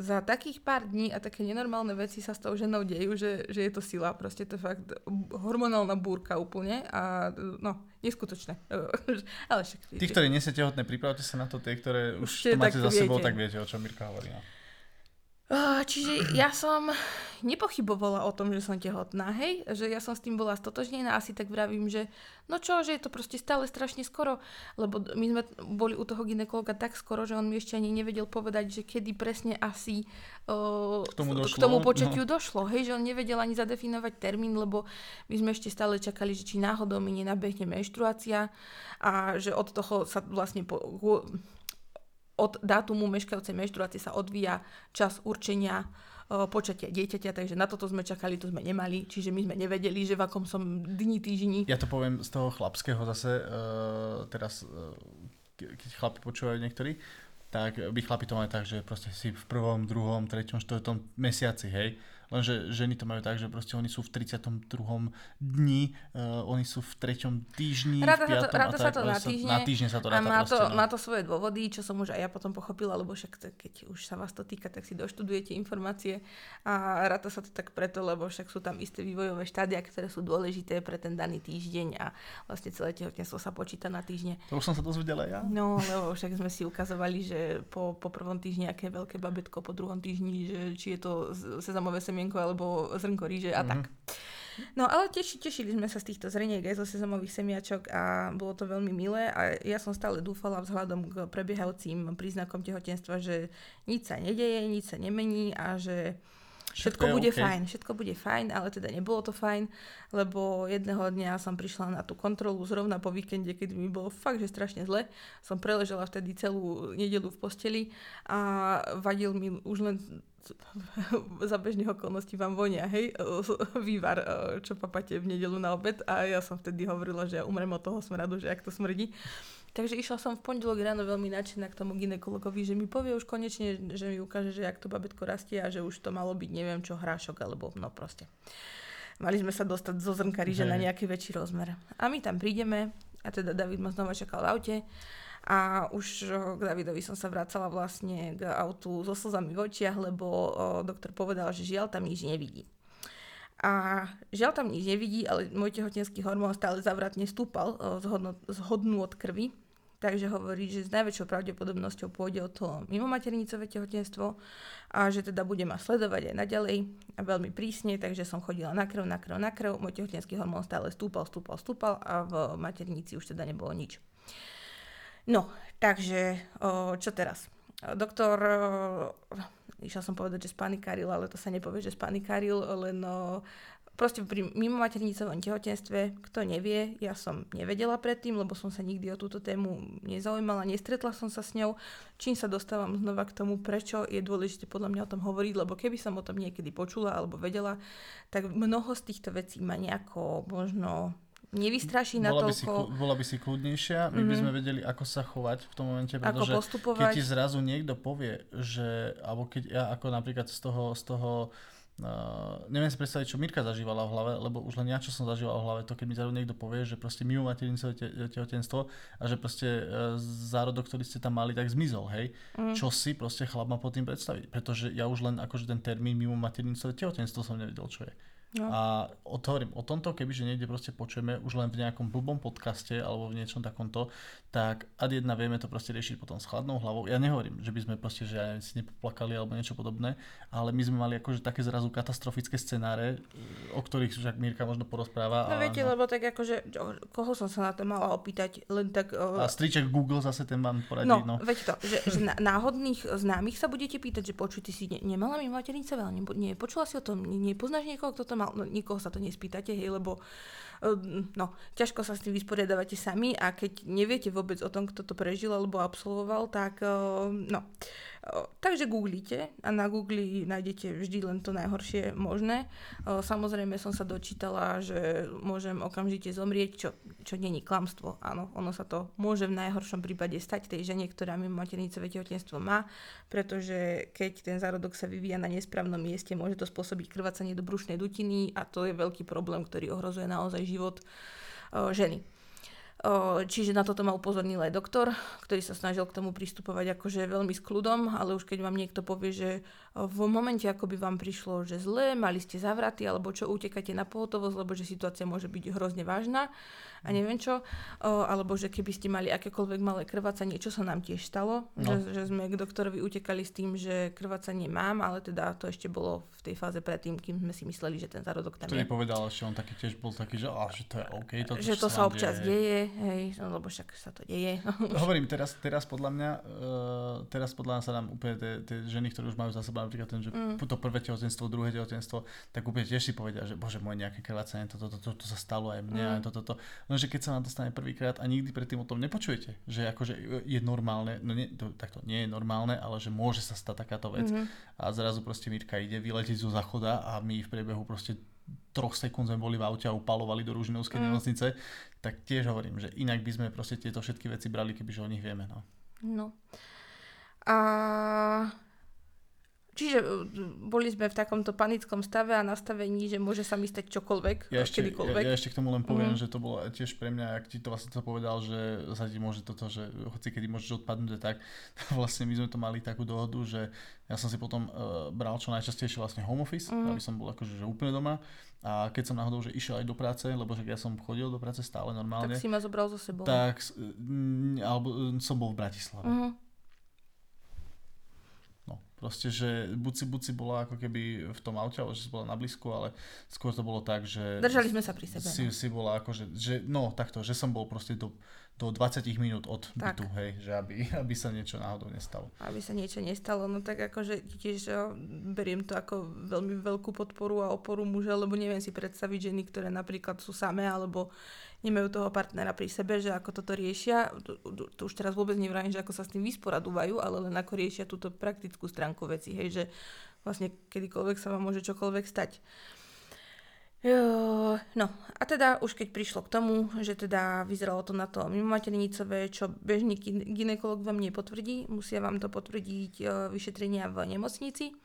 za takých pár dní a také nenormálne veci sa s tou ženou dejú, že, že je to sila. Proste to je fakt hormonálna búrka úplne a no, neskutočné. Ale však Tí, ktorí nie ste tehotné, pripravte sa na to, tie, ktoré už to máte za sebou, tak viete, o čom Mirka hovorí. No. Čiže ja som nepochybovala o tom, že som tehotná, hej? Že ja som s tým bola stotožnená, asi tak vravím, že no čo, že je to proste stále strašne skoro, lebo my sme boli u toho ginekologa tak skoro, že on mi ešte ani nevedel povedať, že kedy presne asi uh, k, tomu došlo, k tomu početiu no. došlo, hej? Že on nevedel ani zadefinovať termín, lebo my sme ešte stále čakali, že či náhodou mi nenabehne menštruácia a že od toho sa vlastne po, od dátumu meškajúcej menštruácie sa odvíja čas určenia počatia dieťaťa, takže na toto sme čakali, to sme nemali, čiže my sme nevedeli, že v akom som dni, týždni. Ja to poviem z toho chlapského zase, uh, teraz, uh, keď chlapi počúvajú niektorí, tak by chlapi to mali tak, že proste si v prvom, druhom, treťom, štvrtom mesiaci, hej, Lenže ženy to majú tak, že proste oni sú v 32. dni, uh, oni sú v 3. týždni, ráta v 5. Sa to, ráta sa to na týždne. Na týždne sa to ráta a má proste, to, no. má to svoje dôvody, čo som už aj ja potom pochopila, lebo však keď už sa vás to týka, tak si doštudujete informácie a ráta sa to tak preto, lebo však sú tam isté vývojové štádia, ktoré sú dôležité pre ten daný týždeň a vlastne celé tehotenstvo sa počíta na týždne. To už som sa dozvedela ja. No, lebo však sme si ukazovali, že po, po prvom týždni aké veľké babetko, po druhom týždni, že či je to sezamové semienko alebo zrnko ríže a mm-hmm. tak. No ale teši, tešili sme sa z týchto zreniek aj zo sezamových semiačok a bolo to veľmi milé a ja som stále dúfala vzhľadom k prebiehajúcim príznakom tehotenstva, že nič sa nedeje, nič sa nemení a že všetko, všetko bude okay. fajn, všetko bude fajn, ale teda nebolo to fajn, lebo jedného dňa som prišla na tú kontrolu zrovna po víkende, keď mi bolo fakt, že strašne zle. Som preležela vtedy celú nedelu v posteli a vadil mi už len za bežných okolností vám vonia, hej, vývar, e, čo papate v nedelu na obed a ja som vtedy hovorila, že ja umrem od toho smradu, že ak to smrdí. Takže išla som v pondelok ráno veľmi nadšená k tomu ginekologovi, že mi povie už konečne, že mi ukáže, že jak to babetko rastie a že už to malo byť neviem čo, hrášok alebo no proste. Mali sme sa dostať zo zrnka ríže na nejaký väčší rozmer. A my tam prídeme a teda David ma znova čakal v aute a už k Davidovi som sa vracala vlastne k autu so slzami v očiach, lebo doktor povedal, že žiaľ tam nič nevidí. A žiaľ tam nič nevidí, ale môj tehotenský hormón stále zavratne stúpal z hodnú od krvi. Takže hovorí, že s najväčšou pravdepodobnosťou pôjde o to mimomaternicové tehotenstvo a že teda bude ma sledovať aj naďalej a veľmi prísne, takže som chodila na krv, na krv, na krv. Môj tehotenský hormón stále stúpal, stúpal, stúpal a v maternici už teda nebolo nič. No, takže čo teraz? Doktor, išla som povedať, že spanikáril, ale to sa nepovie, že spanikáril, len proste pri mimomaternicovom tehotenstve, kto nevie, ja som nevedela predtým, lebo som sa nikdy o túto tému nezaujímala, nestretla som sa s ňou, čím sa dostávam znova k tomu, prečo je dôležité podľa mňa o tom hovoriť, lebo keby som o tom niekedy počula alebo vedela, tak mnoho z týchto vecí ma nejako možno nevystraší na by, si, bola by si kľudnejšia, my mm-hmm. by mhm. sme vedeli, ako sa chovať v tom momente, pretože keď ti zrazu niekto povie, že, alebo keď ja ako napríklad z toho, z toho Uh, neviem si predstaviť, čo Mirka zažívala v hlave, lebo už len ja, čo som zažíval v hlave, to keď mi zrazu niekto povie, že proste mimo materincové te- tehotenstvo a že proste uh, zárodok, ktorý ste tam mali, tak zmizol, hej. Mm. Čo si proste chlap má pod tým predstaviť? Pretože ja už len akože ten termín mimo materincové tehotenstvo som nevedel, čo je. No. A o, to hovorím, o tomto, kebyže niekde proste počujeme už len v nejakom blbom podcaste alebo v niečom takomto, tak ad jedna vieme to proste riešiť potom s chladnou hlavou. Ja nehovorím, že by sme proste že aj si nepoplakali alebo niečo podobné, ale my sme mali akože také zrazu katastrofické scenáre, o ktorých však Mirka možno porozpráva. No a, viete, no. lebo tak akože, koho som sa na to mala opýtať, len tak... A striček Google zase ten vám poradí. No, no. veď to, že, že náhodných známych sa budete pýtať, že počuj, ty si ne, nemala mi maternice veľa, ne, ne, počula si o tom, ne, nepoznáš niekoho, kto to mal, no, nikoho sa to nespýtate, hej, lebo Ehm, no, ťažko sa s tým vysporiadavate sami a keď neviete vôbec o tom, kto to prežil alebo absolvoval, tak ehm, no. Takže googlite a na Google nájdete vždy len to najhoršie možné. Samozrejme som sa dočítala, že môžem okamžite zomrieť, čo, čo není klamstvo. Áno, ono sa to môže v najhoršom prípade stať tej žene, ktorá mimo maternicové tehotenstvo má, pretože keď ten zárodok sa vyvíja na nesprávnom mieste, môže to spôsobiť krvácanie do brušnej dutiny a to je veľký problém, ktorý ohrozuje naozaj život ženy. Čiže na toto ma upozornil aj doktor, ktorý sa snažil k tomu pristupovať akože veľmi s kľudom, ale už keď vám niekto povie, že v momente, ako by vám prišlo, že zle, mali ste zavraty, alebo čo, utekate na pohotovosť, lebo že situácia môže byť hrozne vážna, a neviem čo, alebo že keby ste mali akékoľvek malé krvácanie, čo sa nám tiež stalo, no. že, že sme k doktorovi utekali s tým, že krvácanie mám, ale teda to ešte bolo v tej fáze predtým, kým sme si mysleli, že ten zárodok tam to je. povedal, že on taký tiež bol taký, že, á, že to je OK. To, že to sa občas deje, deje hej, no, lebo však sa to deje. Hovorím, teraz, teraz podľa mňa, uh, teraz podľa mňa sa nám úplne tie ženy, ktoré už majú za sebou napríklad ten, že mm. to prvé tehotenstvo, druhé tehotenstvo, tak úplne tiež si povedia, že bože môj, nejaké krvácanie, toto, toto, toto, to sa stalo aj mne, mm. toto, toto. No, že keď sa nám to stane prvýkrát a nikdy predtým o tom nepočujete, že akože je normálne, no nie, to, takto nie je normálne, ale že môže sa stať takáto vec mm-hmm. a zrazu proste Mirka ide vyletieť zo záchoda a my v priebehu proste troch sekúnd sme boli v aute a upalovali do Rúžinovskej mm. nemocnice, tak tiež hovorím, že inak by sme proste tieto všetky veci brali, kebyže o nich vieme. No. no. A Čiže e, boli sme v takomto panickom stave a nastavení, že môže sa mi stať čokoľvek, ja ešte, kedykoľvek. Ja, ja ešte k tomu len poviem, mm. že to bolo tiež pre mňa, ak ti to vlastne to povedal, že sa ti môže toto, že hoci kedy môžeš odpadnúť, tak vlastne my sme to mali takú dohodu, že ja som si potom uh, bral čo najčastejšie vlastne home office, mm. aby som bol akože že úplne doma. A keď som náhodou, že išiel aj do práce, lebo že ja som chodil do práce stále normálne. Tak si ma zobral zo sebou. Tak, alebo som bol v Bratislave. Mm. Proste, že buci buci bola ako keby v tom aute, ale že si bola na blízku, ale skôr to bolo tak, že... Držali sme sa pri sebe. Si, no. si bola ako, že, že, no takto, že som bol proste do, do 20 minút od tak. bytu, hej, že aby, aby sa niečo náhodou nestalo. Aby sa niečo nestalo, no tak akože tiež beriem to ako veľmi veľkú podporu a oporu muža, lebo neviem si predstaviť ženy, ktoré napríklad sú samé, alebo nemajú toho partnera pri sebe, že ako toto riešia. To, to, už teraz vôbec nevrátim, že ako sa s tým vysporadúvajú, ale len ako riešia túto praktickú stránku veci, hej, že vlastne kedykoľvek sa vám môže čokoľvek stať. Jo, no a teda už keď prišlo k tomu, že teda vyzeralo to na to mimo maternicové, čo bežný ginekolog vám nepotvrdí, musia vám to potvrdiť e, vyšetrenia v nemocnici,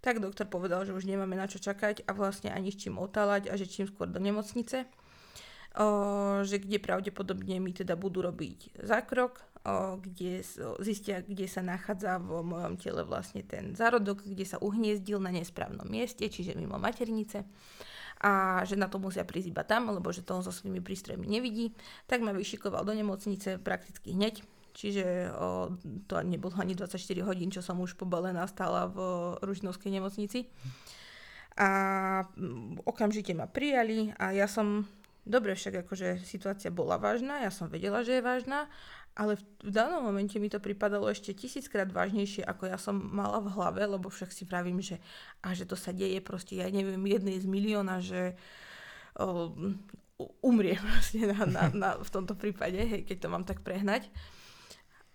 tak doktor povedal, že už nemáme na čo čakať a vlastne ani s čím otálať a že čím skôr do nemocnice že kde pravdepodobne mi teda budú robiť zákrok, kde zistia, kde sa nachádza v mojom tele vlastne ten zárodok, kde sa uhniezdil na nesprávnom mieste, čiže mimo maternice a že na to musia prísť iba tam, lebo že to on so svojimi prístrojmi nevidí, tak ma vyšikoval do nemocnice prakticky hneď. Čiže o, to nebolo ani 24 hodín, čo som už pobalená stála v Ružinovskej nemocnici. A okamžite ma prijali a ja som Dobre, však akože situácia bola vážna, ja som vedela, že je vážna, ale v, v danom momente mi to pripadalo ešte tisíckrát vážnejšie, ako ja som mala v hlave, lebo však si pravím, že a že to sa deje proste, ja neviem, jednej z milióna, že o, umrie vlastne na, na, na, v tomto prípade, hej, keď to mám tak prehnať.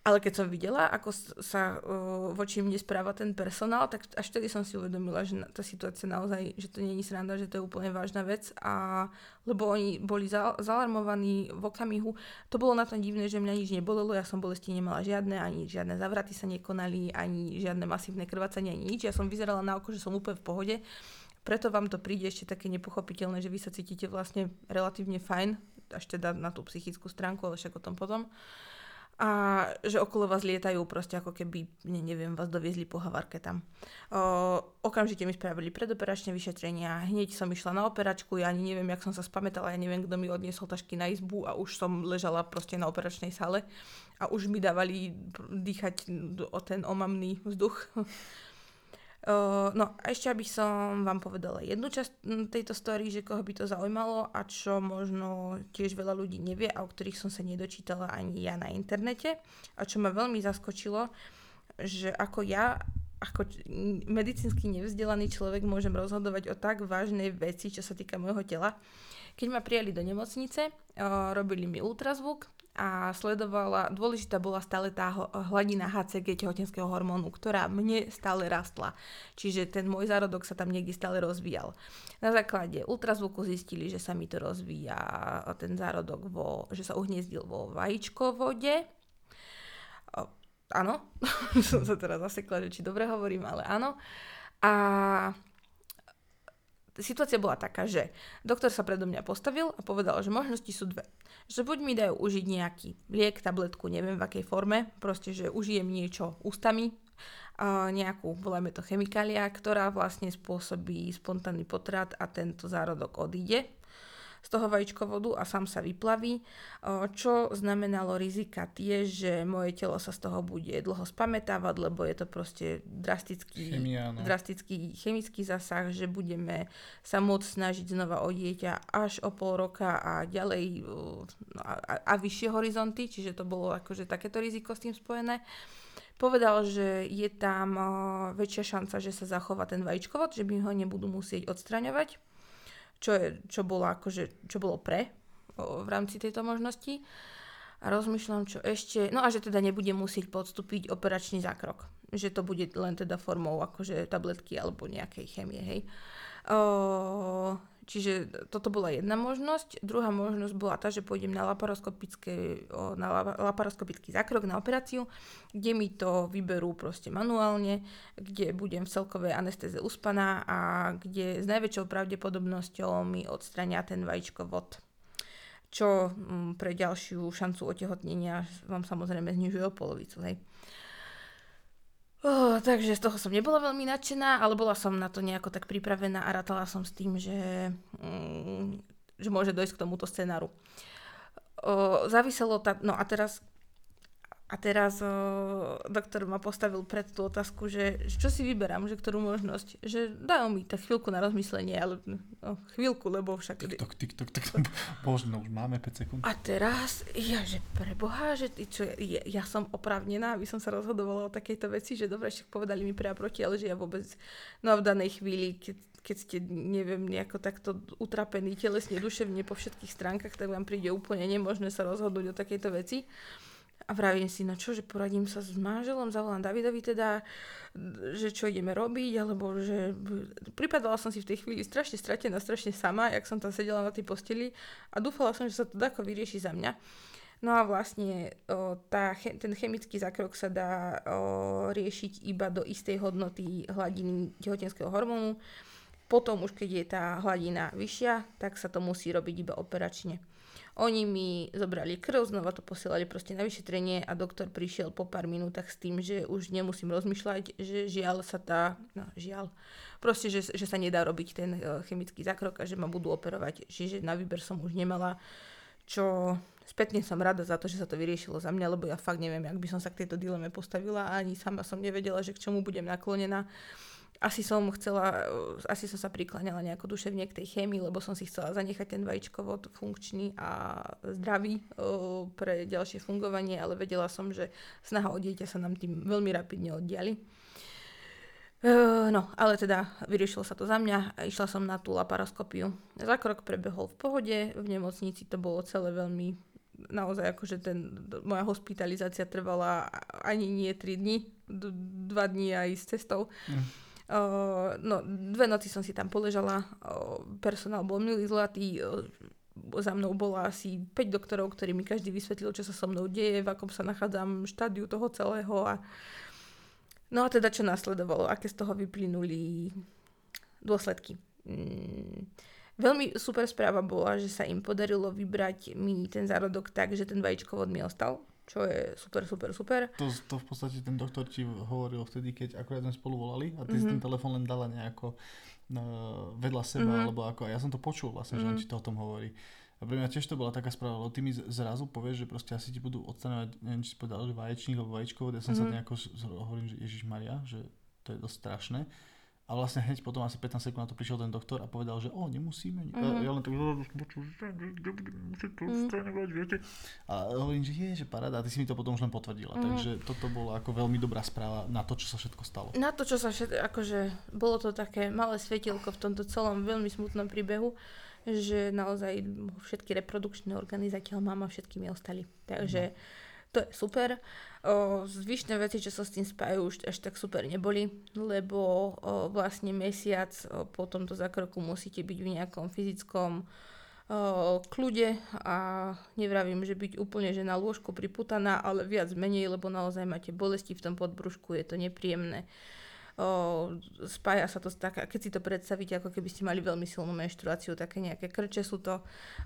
Ale keď som videla, ako sa uh, voči mne správa ten personál, tak až vtedy som si uvedomila, že tá situácia naozaj, že to nie je sranda, že to je úplne vážna vec. A, lebo oni boli za, zalarmovaní v okamihu. To bolo na tom divné, že mňa nič nebolelo, ja som bolesti nemala žiadne, ani žiadne zavraty sa nekonali, ani žiadne masívne krvácanie, ani nič. Ja som vyzerala na oko, že som úplne v pohode. Preto vám to príde ešte také nepochopiteľné, že vy sa cítite vlastne relatívne fajn, až teda na tú psychickú stránku, ale však o tom potom. A že okolo vás lietajú proste ako keby, ne, neviem, vás doviezli po havarke tam. O, okamžite mi spravili predoperačné vyšetrenia, hneď som išla na operačku, ja ani neviem, jak som sa spamätala, ja neviem, kto mi odniesol tašky na izbu a už som ležala proste na operačnej sale a už mi dávali dýchať o ten omamný vzduch. Uh, no a ešte aby som vám povedala jednu časť tejto story, že koho by to zaujímalo a čo možno tiež veľa ľudí nevie a o ktorých som sa nedočítala ani ja na internete a čo ma veľmi zaskočilo, že ako ja ako medicínsky nevzdelaný človek môžem rozhodovať o tak vážnej veci, čo sa týka môjho tela. Keď ma prijali do nemocnice, uh, robili mi ultrazvuk, a sledovala, dôležitá bola stále tá hladina HCG tehotenského hormónu, ktorá mne stále rastla. Čiže ten môj zárodok sa tam niekde stále rozvíjal. Na základe ultrazvuku zistili, že sa mi to rozvíja ten zárodok, vo, že sa uhniezdil vo vajíčkovode. Áno, som sa teraz zasekla, že či dobre hovorím, ale áno. A situácia bola taká, že doktor sa predo mňa postavil a povedal, že možnosti sú dve. Že buď mi dajú užiť nejaký liek, tabletku, neviem v akej forme, proste, že užijem niečo ústami, nejakú, volajme to chemikália, ktorá vlastne spôsobí spontánny potrat a tento zárodok odíde z toho vajíčkovodu a sám sa vyplaví, čo znamenalo rizika tie, že moje telo sa z toho bude dlho spametávať, lebo je to proste drastický, Chemia, no. drastický chemický zasah, že budeme sa môcť snažiť znova o dieťa až o pol roka a ďalej no, a, a vyššie horizonty, čiže to bolo akože takéto riziko s tým spojené. Povedal, že je tam väčšia šanca, že sa zachová ten vajíčkovod, že by ho nebudú musieť odstraňovať čo, je, čo, bolo, akože, čo bolo pre v rámci tejto možnosti. A rozmýšľam, čo ešte... No a že teda nebudem musieť podstúpiť operačný zákrok. Že to bude len teda formou akože tabletky alebo nejakej chemie, hej. O, Čiže toto bola jedna možnosť. Druhá možnosť bola tá, že pôjdem na, na laparoskopický zákrok, na operáciu, kde mi to vyberú proste manuálne, kde budem v celkovej anestéze uspaná a kde s najväčšou pravdepodobnosťou mi odstrania ten vajíčkovod čo mm, pre ďalšiu šancu otehotnenia vám samozrejme znižuje o polovicu. Hej. Oh, takže z toho som nebola veľmi nadšená, ale bola som na to nejako tak pripravená a rátala som s tým, že, mm, že môže dojsť k tomuto scenáru. Oh, zaviselo tá... No a teraz a teraz o, doktor ma postavil pred tú otázku, že, že čo si vyberám, že ktorú možnosť. Že dajú mi tak chvíľku na rozmyslenie, ale no, chvíľku, lebo však... TikTok, TikTok, TikTok. Bože, no už máme 5 sekúnd. A teraz, ja, že preboha, že ty, čo, ja, ja som oprávnená, aby som sa rozhodovala o takejto veci, že dobre, však povedali mi pre a proti, ale že ja vôbec, no v danej chvíli, keď, keď ste, neviem, nejako takto utrapení telesne, duševne po všetkých stránkach, tak vám príde úplne nemožné sa rozhodnúť o takejto veci. A vravím si, no čo, že poradím sa s manželom, zavolám Davidovi teda, že čo ideme robiť, alebo že pripadala som si v tej chvíli strašne stratená, strašne sama, jak som tam sedela na tej posteli a dúfala som, že sa to ako vyrieši za mňa. No a vlastne o, tá, ten chemický zákrok sa dá o, riešiť iba do istej hodnoty hladiny tehotenského hormónu. Potom už keď je tá hladina vyššia, tak sa to musí robiť iba operačne. Oni mi zobrali krv, znova to posielali proste na vyšetrenie a doktor prišiel po pár minútach s tým, že už nemusím rozmýšľať, že žiaľ sa tá, no žiaľ, proste, že, že sa nedá robiť ten e, chemický zákrok a že ma budú operovať. Čiže na výber som už nemala, čo spätne som rada za to, že sa to vyriešilo za mňa, lebo ja fakt neviem, ak by som sa k tejto dileme postavila. Ani sama som nevedela, že k čomu budem naklonená asi som chcela, asi som sa prikláňala nejako duševne k tej chémii, lebo som si chcela zanechať ten vajíčkovod funkčný a zdravý o, pre ďalšie fungovanie, ale vedela som, že snaha o dieťa sa nám tým veľmi rapidne oddiali. Uh, no, ale teda vyriešilo sa to za mňa a išla som na tú laparoskopiu. Zákrok prebehol v pohode, v nemocnici to bolo celé veľmi, naozaj akože ten, moja hospitalizácia trvala ani nie 3 dní, 2 dní aj s cestou. Mm. Uh, no, dve noci som si tam poležala, uh, personál bol milý, zlatý, uh, za mnou bola asi 5 doktorov, ktorí mi každý vysvetlil, čo sa so mnou deje, v akom sa nachádzam štádiu toho celého. A... No a teda čo následovalo, aké z toho vyplynuli dôsledky. Mm. Veľmi super správa bola, že sa im podarilo vybrať mi ten zárodok tak, že ten vajíčkovod mi ostal čo je super, super, super. To, to v podstate ten doktor ti hovoril vtedy, keď akurát sme spolu volali a ty mm-hmm. si ten telefón len dala nejako uh, vedľa seba, mm-hmm. alebo ako, a ja som to počul vlastne, mm-hmm. že on mhm. ti to o tom hovorí. A pre mňa tiež to bola taká správa, lebo ty mi zrazu povieš, že proste asi ti budú odstanovať, neviem, či si povedal, že vaječník alebo vaječkovod, ja som mm-hmm. sa nejako hovorím, že Ježiš Maria, že to je dosť strašné. A vlastne hneď potom asi 15 sekúnd na to prišiel ten doktor a povedal, že o, nemusíme. Uh-huh. Ja len tak, uh-huh. viete. A hovorím, že je, že paráda. A ty si mi to potom už len potvrdila. Uh-huh. Takže toto bolo ako veľmi dobrá správa na to, čo sa všetko stalo. Na to, čo sa všetko, akože bolo to také malé svetielko v tomto celom veľmi smutnom príbehu že naozaj všetky reprodukčné orgány zatiaľ mama všetkými ostali. Takže to je super. O, zvyšné veci, čo sa s tým spájajú, už až tak super neboli, lebo o, vlastne mesiac o, po tomto zákroku musíte byť v nejakom fyzickom kľude a nevravím, že byť úplne že na lôžku priputaná, ale viac menej, lebo naozaj máte bolesti v tom podbrušku, je to nepríjemné. O, spája sa to tak, keď si to predstavíte, ako keby ste mali veľmi silnú menštruáciu, také nejaké krče sú to,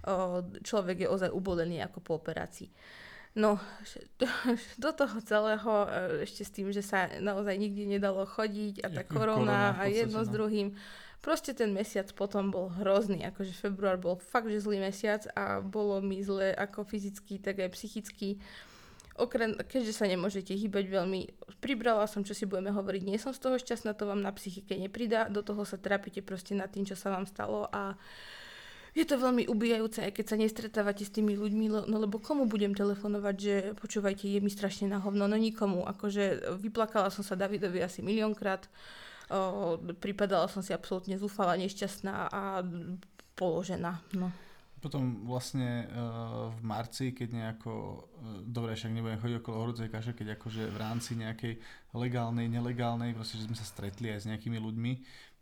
o, človek je ozaj ubolený ako po operácii. No, do toho celého e, ešte s tým, že sa naozaj nikdy nedalo chodiť a tá korona, korona a jedno s no. druhým. Proste ten mesiac potom bol hrozný, akože február bol fakt, že zlý mesiac a bolo mi zle ako fyzicky, tak aj psychicky. Okrem, keďže sa nemôžete hýbať veľmi, pribrala som, čo si budeme hovoriť, nie som z toho šťastná, to vám na psychike nepridá, do toho sa trápite proste nad tým, čo sa vám stalo a je to veľmi ubijajúce, aj keď sa nestretávate s tými ľuďmi, no lebo komu budem telefonovať, že počúvajte, je mi strašne na hovno, no nikomu. Akože vyplakala som sa Davidovi asi miliónkrát, pripadala som si absolútne zúfala, nešťastná a položená. No. Potom vlastne uh, v marci, keď nejako, uh, dobre, však nebudem chodiť okolo horúcej kaše, keď akože v rámci nejakej legálnej, nelegálnej, proste, že sme sa stretli aj s nejakými ľuďmi,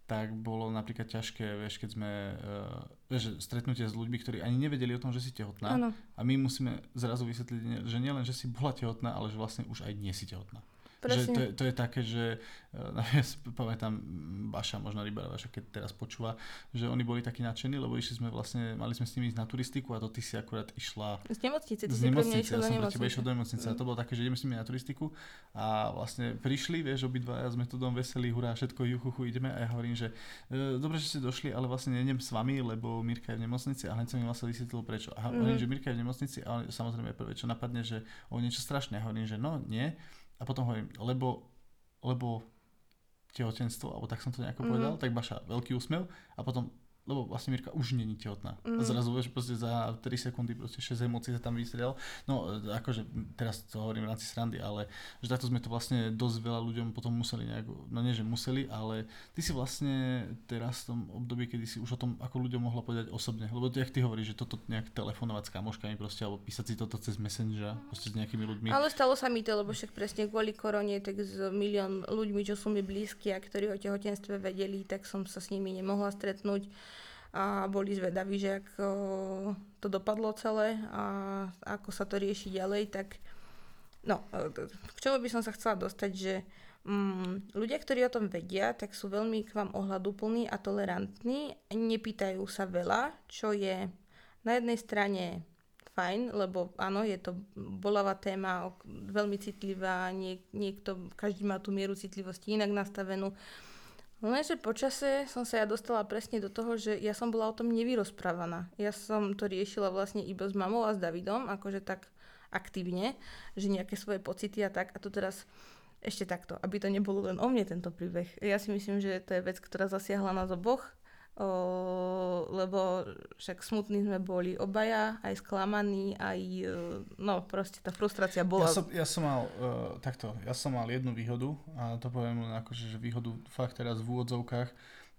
tak bolo napríklad ťažké, vieš, keď sme, uh, vieš, stretnutie s ľuďmi, ktorí ani nevedeli o tom, že si tehotná. Ano. A my musíme zrazu vysvetliť, že nielen, že si bola tehotná, ale že vlastne už aj nie si tehotná. Presne. Že to, je, to je také, že no, ja si pamätám Baša, možno Rybara Vaša, keď teraz počúva, že oni boli takí nadšení, lebo išli sme vlastne, mali sme s nimi ísť na turistiku a to ty si akurát išla z nemocnice, ty z nemocnice, ja som pre teba išiel do nemocnice mm. a to bolo také, že ideme s nimi na turistiku a vlastne prišli, vieš, obidva, ja sme tu dom veselí, hurá, všetko, juchuchu, ideme a ja hovorím, že e, dobre, že ste došli, ale vlastne nejdem s vami, lebo Mirka je v nemocnici a hneď som im vlastne vysvetlil prečo. A hovorím, mm. že Mirka je v nemocnici a samozrejme prvé, čo napadne, že o niečo strašné. A hovorím, že no nie, a potom hovorím, lebo, lebo tehotenstvo, alebo tak som to nejako mm-hmm. povedal, tak Baša veľký úsmev a potom lebo vlastne Mirka už není tehotná. Mm. Zrazu vieš, proste za 3 sekundy proste 6 emócií sa tam vystrel. No akože teraz to hovorím v rámci srandy, ale že takto sme to vlastne dosť veľa ľuďom potom museli nejak, no nie že museli, ale ty si vlastne teraz v tom období, kedy si už o tom ako ľuďom mohla povedať osobne, lebo jak ty hovoríš, že toto nejak telefonovať s kamoškami proste, alebo písať si toto cez Messenger, proste s nejakými ľuďmi. Ale stalo sa mi to, lebo však presne kvôli korone, tak s milión ľuďmi, čo sú mi blízki a ktorí o tehotenstve vedeli, tak som sa s nimi nemohla stretnúť a boli zvedaví, že ako to dopadlo celé a ako sa to rieši ďalej, tak no, k čomu by som sa chcela dostať, že mm, ľudia, ktorí o tom vedia, tak sú veľmi k vám ohľadúplní a tolerantní, nepýtajú sa veľa, čo je na jednej strane fajn, lebo áno, je to bolavá téma, veľmi citlivá, nie, niekto, každý má tú mieru citlivosti inak nastavenú. Lenže počase som sa ja dostala presne do toho, že ja som bola o tom nevyrozprávaná. Ja som to riešila vlastne iba s mamou a s Davidom, akože tak aktívne, že nejaké svoje pocity a tak. A to teraz ešte takto, aby to nebolo len o mne tento príbeh. Ja si myslím, že to je vec, ktorá zasiahla nás oboch o, lebo však smutní sme boli obaja, aj sklamaní, aj, e, no proste tá frustrácia bola. Ja som, ja som mal, uh, takto, ja som mal jednu výhodu a to poviem len akože, že výhodu fakt teraz v úvodzovkách.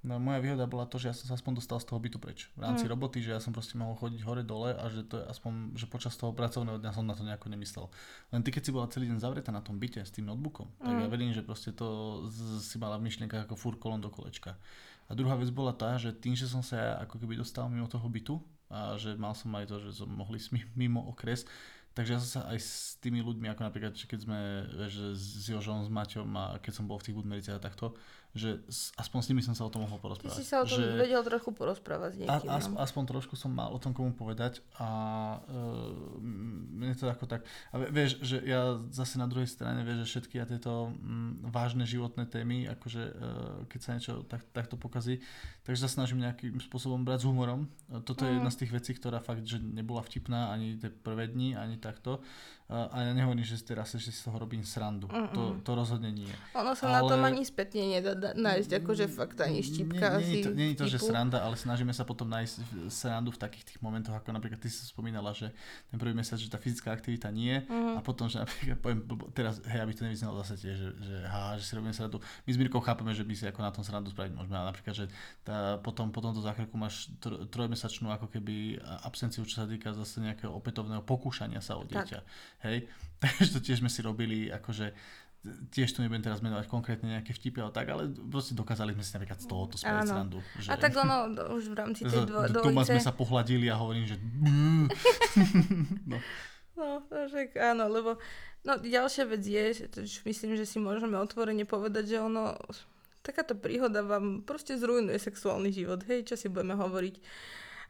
No, moja výhoda bola to, že ja som sa aspoň dostal z toho bytu preč. V rámci mm. roboty, že ja som proste mohol chodiť hore dole a že to je aspoň, že počas toho pracovného dňa som na to nejako nemyslel. Len ty, keď si bola celý deň zavretá na tom byte s tým notebookom, mm. tak ja verím, že proste to z, si mala v myšlienkach ako fur kolon do kolečka. A druhá vec bola tá, že tým, že som sa ako keby dostal mimo toho bytu a že mal som aj to, že som mohli mimo okres, takže ja som sa aj s tými ľuďmi, ako napríklad, keď sme, že s Jožom, s Maťom a keď som bol v tých Budmericiach a takto, že aspoň s nimi som sa o tom mohol porozprávať. Ty si sa o tom že, vedel trochu porozprávať s niekým. A, as, no. aspoň trošku som mal o tom komu povedať a uh, mne to ako tak... A vieš, že ja zase na druhej strane, vieš, že všetky a tieto mm, vážne životné témy, akože uh, keď sa niečo tak, takto pokazí, takže sa snažím nejakým spôsobom brať s humorom. Toto je Mm. jedna z tých vecí, ktorá fakt, že nebola vtipná ani tie prvé dni, ani takto. A ja nehovorím, že teraz že si z toho robím srandu. To, to rozhodne nie. Ono sa na tom ale- ani spätne nedá nájsť, akože fakt ani Nie, štipka nie, je to, nie je to, že sranda, ale snažíme sa potom nájsť srandu v takých tých momentoch, ako napríklad ty si spomínala, že ten prvý mesiac, že tá fyzická aktivita nie Mhm. a potom, že napríklad poviem, teraz, hej, aby to nevyznalo zase tiež, že, že, ha, že si robíme srandu. My s Mirkou chápeme, že my si ako na tom srandu spraviť môžeme, ale napríklad, že tá, potom, po tomto zákroku máš tr- trojmesačnú ako keby absenciu, čo sa týka zase nejakého opätovného pokúšania sa o dieťa. Hej, takže to tiež sme si robili, akože tiež tu nebudem teraz menovať konkrétne nejaké vtipy, ale tak, ale proste dokázali sme si napríklad z tohoto spraviť srandu. Že... A tak ono do- už v rámci tej dvo- Z- Doma sme dvojice... sa pohľadili a hovorím, že... no. No, však áno, lebo no, ďalšia vec je, že myslím, že si môžeme otvorene povedať, že ono, takáto príhoda vám proste zrujnuje sexuálny život, hej, čo si budeme hovoriť.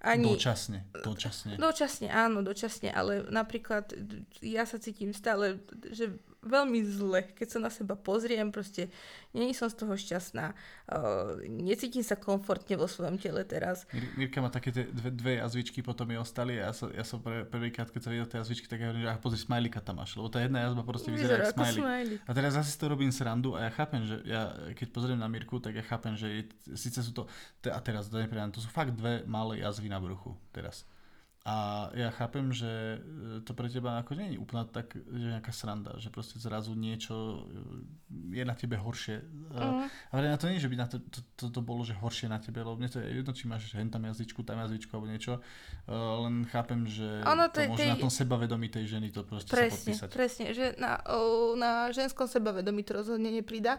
Ani, Dočasne, dočasne. Dočasne, áno, dočasne, ale napríklad ja sa cítim stále, že veľmi zle, keď sa na seba pozriem, proste není som z toho šťastná, uh, necítim sa komfortne vo svojom tele teraz. Mir- Mirka má také tie dve, dve jazvičky, potom mi ostali a ja som, ja som pre, prvýkrát, keď sa videl tie jazvičky, tak ja hovorím, že ach, pozri, smajlika tam máš, lebo tá jedna jazba proste vyzerá, ako smajlik. smajlik. A teraz zase to robím srandu a ja chápem, že ja, keď pozriem na Mirku, tak ja chápem, že je, síce sú to, a teraz to to sú fakt dve malé jazvy na bruchu teraz. A ja chápem, že e, to pre teba ako nie je úplne tak, že nejaká sranda, že proste zrazu niečo e, je na tebe horšie. Mm. A vrejme, to nie že by na to, to, to, to bolo, že horšie na tebe, lebo mne to je jedno, či máš hen tam jazdičku, tam jazdičku alebo niečo, len chápem, že Ono to, to môže tej- na tom sebavedomí tej ženy to proste sa Presne, podpísať. presne, že na, o, na ženskom sebavedomí to rozhodne nepridá.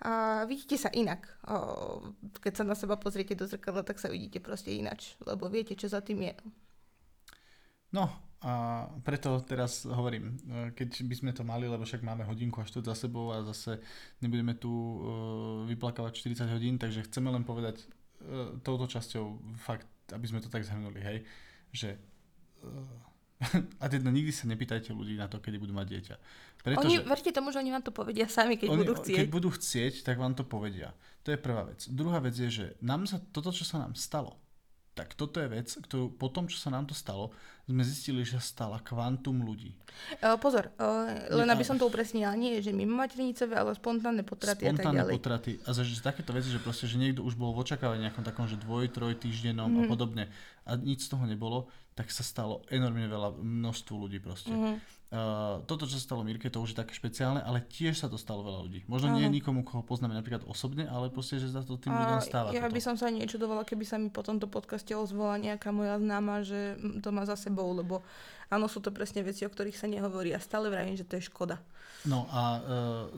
A vidíte sa inak. O, keď sa na seba pozriete do zrkadla, tak sa vidíte proste inač, lebo viete, čo za tým je. No a preto teraz hovorím, e, keď by sme to mali, lebo však máme hodinku až tu za sebou a zase nebudeme tu e, vyplakávať 40 hodín, takže chceme len povedať e, touto časťou fakt, aby sme to tak zhrnuli, hej, že a teda nikdy sa nepýtajte ľudí na to, kedy budú mať dieťa. Pretože Oni, verte tomu, že oni vám to povedia sami, keď oni, budú Keď chcieť. budú chcieť, tak vám to povedia. To je prvá vec. Druhá vec je, že nám sa, toto, čo sa nám stalo, tak toto je vec, ktorú po tom, čo sa nám to stalo, sme zistili, že stala kvantum ľudí. Uh, pozor, uh, len Nie, aby som to upresnila, nie je, že mimo maternicové, ale spontánne potraty a tak spontánne ďalej. potraty a že, že takéto veci, že proste, že niekto už bol v očakávaní nejakom takom, že dvoj, troj týždennom Mhm. a podobne a nič z toho nebolo, tak sa stalo enormne veľa množstvu ľudí proste. Mhm. Uh, toto, čo sa stalo Mirke, to už je také špeciálne, ale tiež sa to stalo veľa ľudí. Možno nie Áno. nikomu, koho poznáme napríklad osobne, ale proste, že sa to tým ľuďom A stáva. ja toto. by som sa ani nečudovala, keby sa mi po tomto podcaste ozvala nejaká moja známa, že mm, to má za sebou, lebo áno, sú to presne veci, o ktorých sa nehovorí a stále vravím, že to je škoda. No a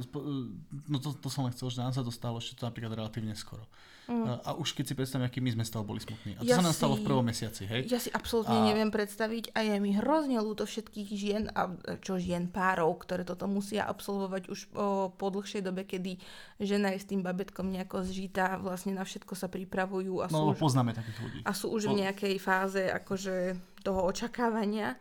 spo, uh, no to, to som len chcel, že nám sa to stalo ešte to napríklad relatívne skoro. Mm. A už keď si predstavím, aký my sme toho boli smutní. A to Ja sa nám stalo v prvom mesiaci, hej? Ja si absolútne A- neviem predstaviť a je mi hrozne ľúto všetkých žien, a čo žien párov, ktoré toto musia absolvovať už o, po dlhšej dobe, kedy žena je s tým babetkom nejako zžitá, vlastne na všetko sa pripravujú a sú, No, už, poznáme takých ľudí. a sú už No. v nejakej fáze akože toho očakávania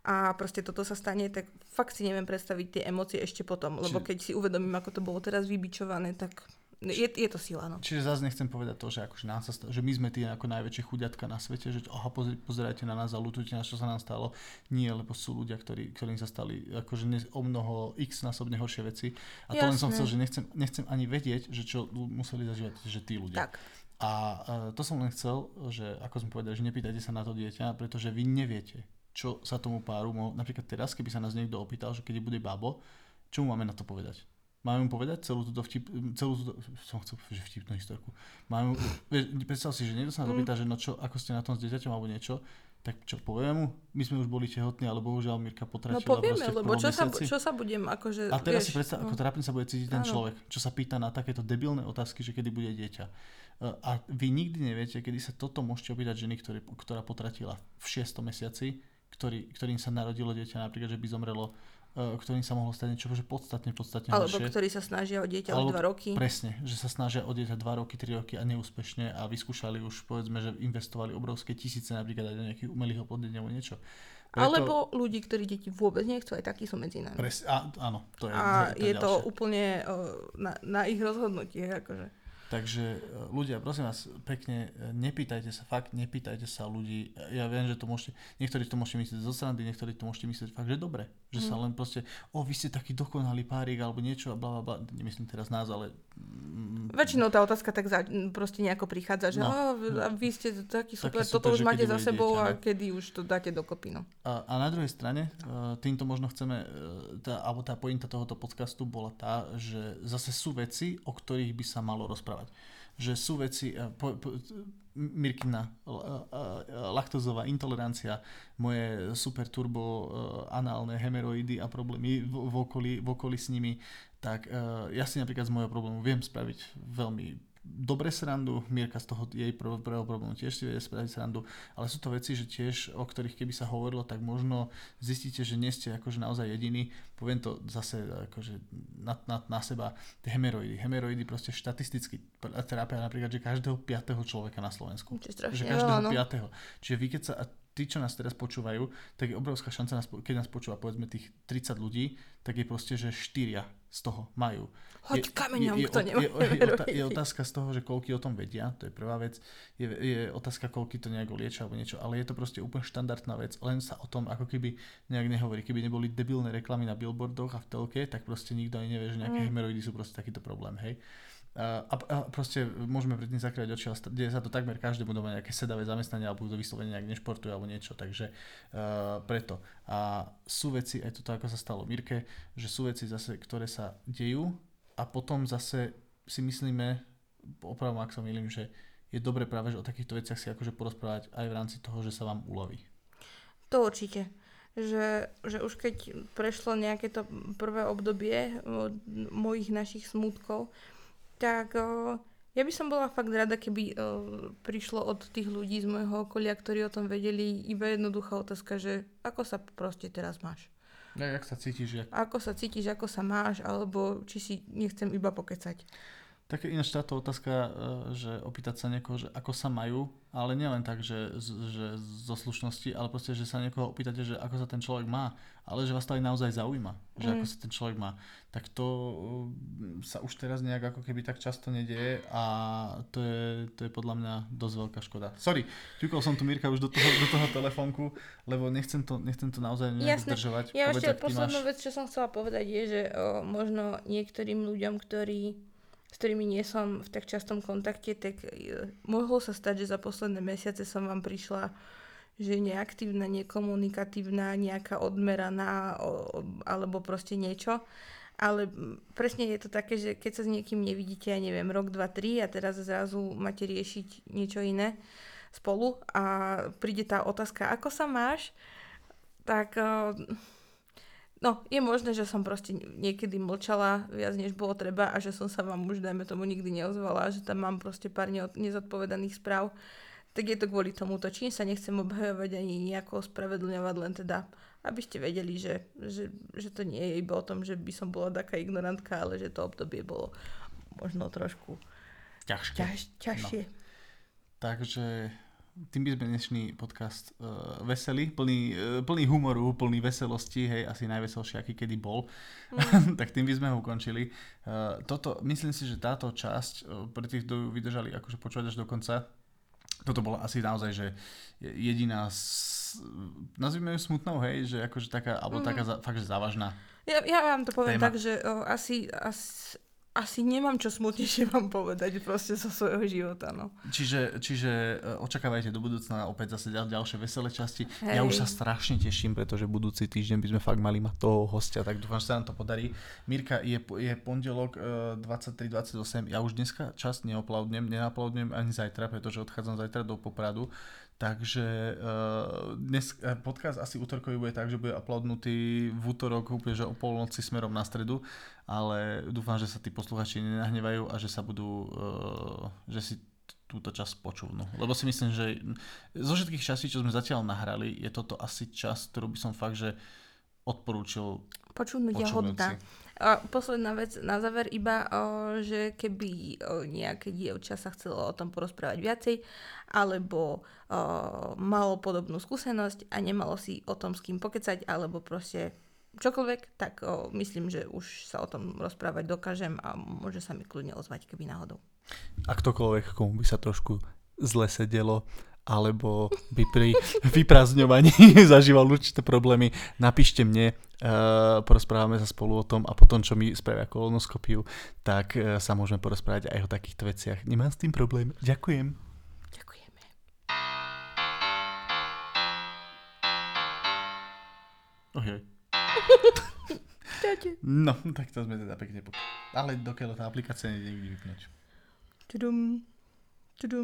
a proste toto sa stane, tak fakt si neviem predstaviť tie emócie ešte potom, lebo Čiže- keď si uvedomím, ako to bolo teraz vybičované, tak je, je to sila, no. Čiže zase nechcem povedať to, že, akože nám sa stalo, že my sme tie ako najväčšie chudiatka na svete, že aha, pozri, pozerajte na nás a lutujte nás, čo sa nám stalo. Nie, lebo sú ľudia, ktorí, ktorým sa stali akože ne, o mnoho x násobne horšie veci. A to len som chcel, že nechcem, nechcem ani vedieť, že čo museli zažívať, že tí ľudia. Tak. A uh, to som len chcel, že ako som povedal, že nepýtajte sa na to dieťa, pretože vy neviete, čo sa tomu páru napríklad teraz, keby sa nás niekto opýtal, že keď bude babo, čo mu máme na to povedať? Máme mu povedať celú túto vtip, celú túto, som chcel že vtipnú historku. Máme mu, predstav si, že niekto sa nás Mm. že no čo, ako ste na tom s dieťaťom alebo niečo, tak čo, povieme mu? My sme už boli tehotní, ale bohužiaľ Mirka No potratila povieme, proste v lebo čo sa, čo sa budem akože... A teraz vieš, si predstav, no. ako trápne sa bude cítiť ten Áno. človek, čo sa pýta na takéto debilné otázky, že kedy bude dieťa. E, A vy nikdy neviete, kedy sa toto môžete opýtať ženy, ktorý, ktorá potratila v 6. mesiaci, ktorý, ktorým sa narodilo dieťa, napríklad, že by zomrelo ktorým sa mohlo stať niečo že podstatne, podstatne Alebo horšie. ktorí sa snažia o dieťa Alebo už dva roky. Presne, že sa snažia o dieťa 2 roky, 3 roky a neúspešne a vyskúšali už, povedzme, že investovali obrovské tisíce napríklad aj do nejakých umelých oplodnení alebo niečo. Preto, Alebo ľudí, ktorí deti vôbec nechcú, aj takí sú medzi nami. Pres, a, áno, to je, A to je to ďalšie. úplne uh, na, na ich rozhodnutie. Akože. Takže e, ľudia, prosím vás, pekne, nepýtajte sa, fakt nepýtajte sa ľudí. Ja viem, že to môžete, niektorí to môžete myslieť zo srandy, niektorí to môžete myslieť fakt, že dobre. Že sa Mhm. len proste, o, vy ste taký dokonalý párik alebo niečo a bla, bla. Nemyslím teraz nás, ale... mm, Väčšinou tá otázka tak za, proste nejako prichádza, že No, no, no. a vy ste taký super, super, toto už máte za sebou dieťa, a kedy už to dáte dokopy. No. A, a na druhej strane, e, týmto možno chceme, e, tá, alebo tá pointa tohoto podcastu bola tá, že zase sú veci, o ktorých by sa malo rozprávať. Že sú veci, e, po, po, Mirkina, l- e, e, laktozová intolerancia, moje super turbo análne hemeroidy a problémy v, v, okolí, v okolí s nimi, tak ja si napríklad z môjho problému viem spraviť veľmi dobre srandu, Mirka z toho jej prv- prvého problému tiež si vie spraviť srandu, ale sú to veci, že tiež, o ktorých keby sa hovorilo, tak možno zistíte, že nie ste akože naozaj jediní. Poviem to zase akože na, na, na seba, tie hemeroidy. Hemeroidy proste štatisticky trápia napríklad, že každého piatého človeka na Slovensku. Čo je Že každého no. piatého. Čiže vy keď sa, tí, čo nás teraz počúvajú, tak je obrovská šanca, nás keď nás počúva povedzme tých 30 ľudí, tak je proste, že štyria z toho majú. Hoď kameňom, je, kto je, nemá je, je, je, je, otázka z toho, že koľky o tom vedia, to je prvá vec. Je, je otázka, koľky to nejako liečia alebo niečo, ale je to proste úplne štandardná vec, len sa o tom ako keby nejak nehovorí. Keby neboli debilné reklamy na billboardoch a v telke, tak proste nikto ani nevie, že nejaké Mm. hemeroidy sú proste takýto problém, hej. A, a, proste môžeme pred tým zakrývať oči, ale deje sa to takmer každému doma nejaké sedavé zamestnanie alebo kto vyslovene nejak nešportuje alebo niečo, takže uh, preto. A sú veci, aj toto ako sa stalo Mirke, že sú veci zase, ktoré sa dejú a potom zase si myslíme, opravom ak sa milím, že je dobre práve, že o takýchto veciach si akože porozprávať aj v rámci toho, že sa vám uloví. To určite. Že, že už keď prešlo nejaké to prvé obdobie mojich našich smútkov, tak o, ja by som bola fakt rada, keby o, prišlo od tých ľudí z môjho okolia, ktorí o tom vedeli, iba jednoduchá otázka, že ako sa proste teraz máš. Ja, jak sa cítiš, jak... Ako sa cítiš, ako sa máš, alebo či si nechcem iba pokecať. Také ináč táto otázka, e, že opýtať sa niekoho, že ako sa majú, ale nielen tak, že, že zo slušnosti, ale proste, že sa niekoho opýtate, že ako sa ten človek má, ale že vás to aj naozaj zaujíma, že Mm. ako sa ten človek má. Tak to e, sa už teraz nejak ako keby tak často nedieje a to je, to je podľa mňa dosť veľká škoda. Sorry, ťukol som tu Mirka už do toho, do toho telefónku, lebo nechcem to, nechcem to naozaj nejak Jasné. zdržovať. Ja ešte poslednú máš- vec, čo som chcela povedať, je, že o, možno niektorým ľuďom, ktorí, s ktorými nie som v tak častom kontakte, tak e, mohlo sa stať, že za posledné mesiace som vám prišla že neaktívna, nekomunikatívna, nejaká odmeraná alebo proste niečo. Ale presne je to také, že keď sa s niekým nevidíte, ja neviem, rok, dva, tri a teraz zrazu máte riešiť niečo iné spolu a príde tá otázka, ako sa máš, tak eh, no, je možné, že som proste niekedy mlčala viac, než bolo treba a že som sa vám už, dajme tomu, nikdy neozvala, že tam mám proste pár nezodpovedaných správ, tak je to kvôli tomuto. Čím sa nechcem obhajovať ani nejako ospravedlňovať, len teda, aby ste vedeli, že, že, že to nie je iba o tom, že by som bola taká ignorantka, ale že to obdobie bolo možno trošku Ťažké. ťaž, ťažšie. Takže tým by sme dnešný podcast uh, veselý, plný, uh, plný humoru, plný veselosti, hej, asi najveselší, aký kedy bol. Mm. tak tým by sme ho ukončili. Uh, toto, myslím si, že táto časť, uh, pre tých, kto ju vydržali akože počúvať až do konca, toto bola asi naozaj, že jediná, s, nazvime ju smutnou, hej, že akože taká, alebo Mhm. taká za, fakt, že závažná. Ja, ja vám to poviem Téma. tak, že o, asi, asi, asi nemám čo smutnejšie vám povedať proste zo svojho života, no. Čiže, čiže e, očakávajte do budúcna opäť zase ďal, ďalšie veselé časti. Hej. Ja už sa strašne teším, pretože budúci týždeň by sme fakt mali mať toho hostia, tak dúfam, že sa nám to podarí. Mirka, je, je pondelok e, 23.28, ja už dneska čas neoplaudnem, nenaplaudnem ani zajtra, pretože odchádzam zajtra do Popradu. Takže uh, dnes eh, podcast asi útorkový bude tak, že bude aplaudnutý v útorok úplne, že o polnoci smerom na stredu, ale dúfam, že sa tí posluchači nenahnevajú a že sa budú, uh, že si túto čas počúvnu. Lebo si myslím, že zo všetkých časí, čo sme zatiaľ nahrali, je toto asi čas, ktorú by som fakt, že odporúčil počúvnutia hodná. A posledná vec na záver iba, že keby nejaké dievča sa chcelo o tom porozprávať viacej, alebo malo podobnú skúsenosť a nemalo si o tom s kým pokecať, alebo proste čokoľvek, tak myslím, že už sa o tom rozprávať dokážem a môže sa mi kľudne ozvať, keby náhodou. A ktokoľvek, komu by sa trošku zle sedelo, alebo by pri vyprázdňovaní zažíval určité problémy, napíšte mne, uh, porozprávame sa spolu o tom a potom, čo mi spravia kolonoskopiu, tak uh, sa môžeme porozprávať aj o takýchto veciach. Nemám s tým problém. Ďakujem. Ďakujeme. Okay. no, tak to sme teda pekne po... Ale dokiaľ tá aplikácia niekde vypnúť. Tudum, tudum.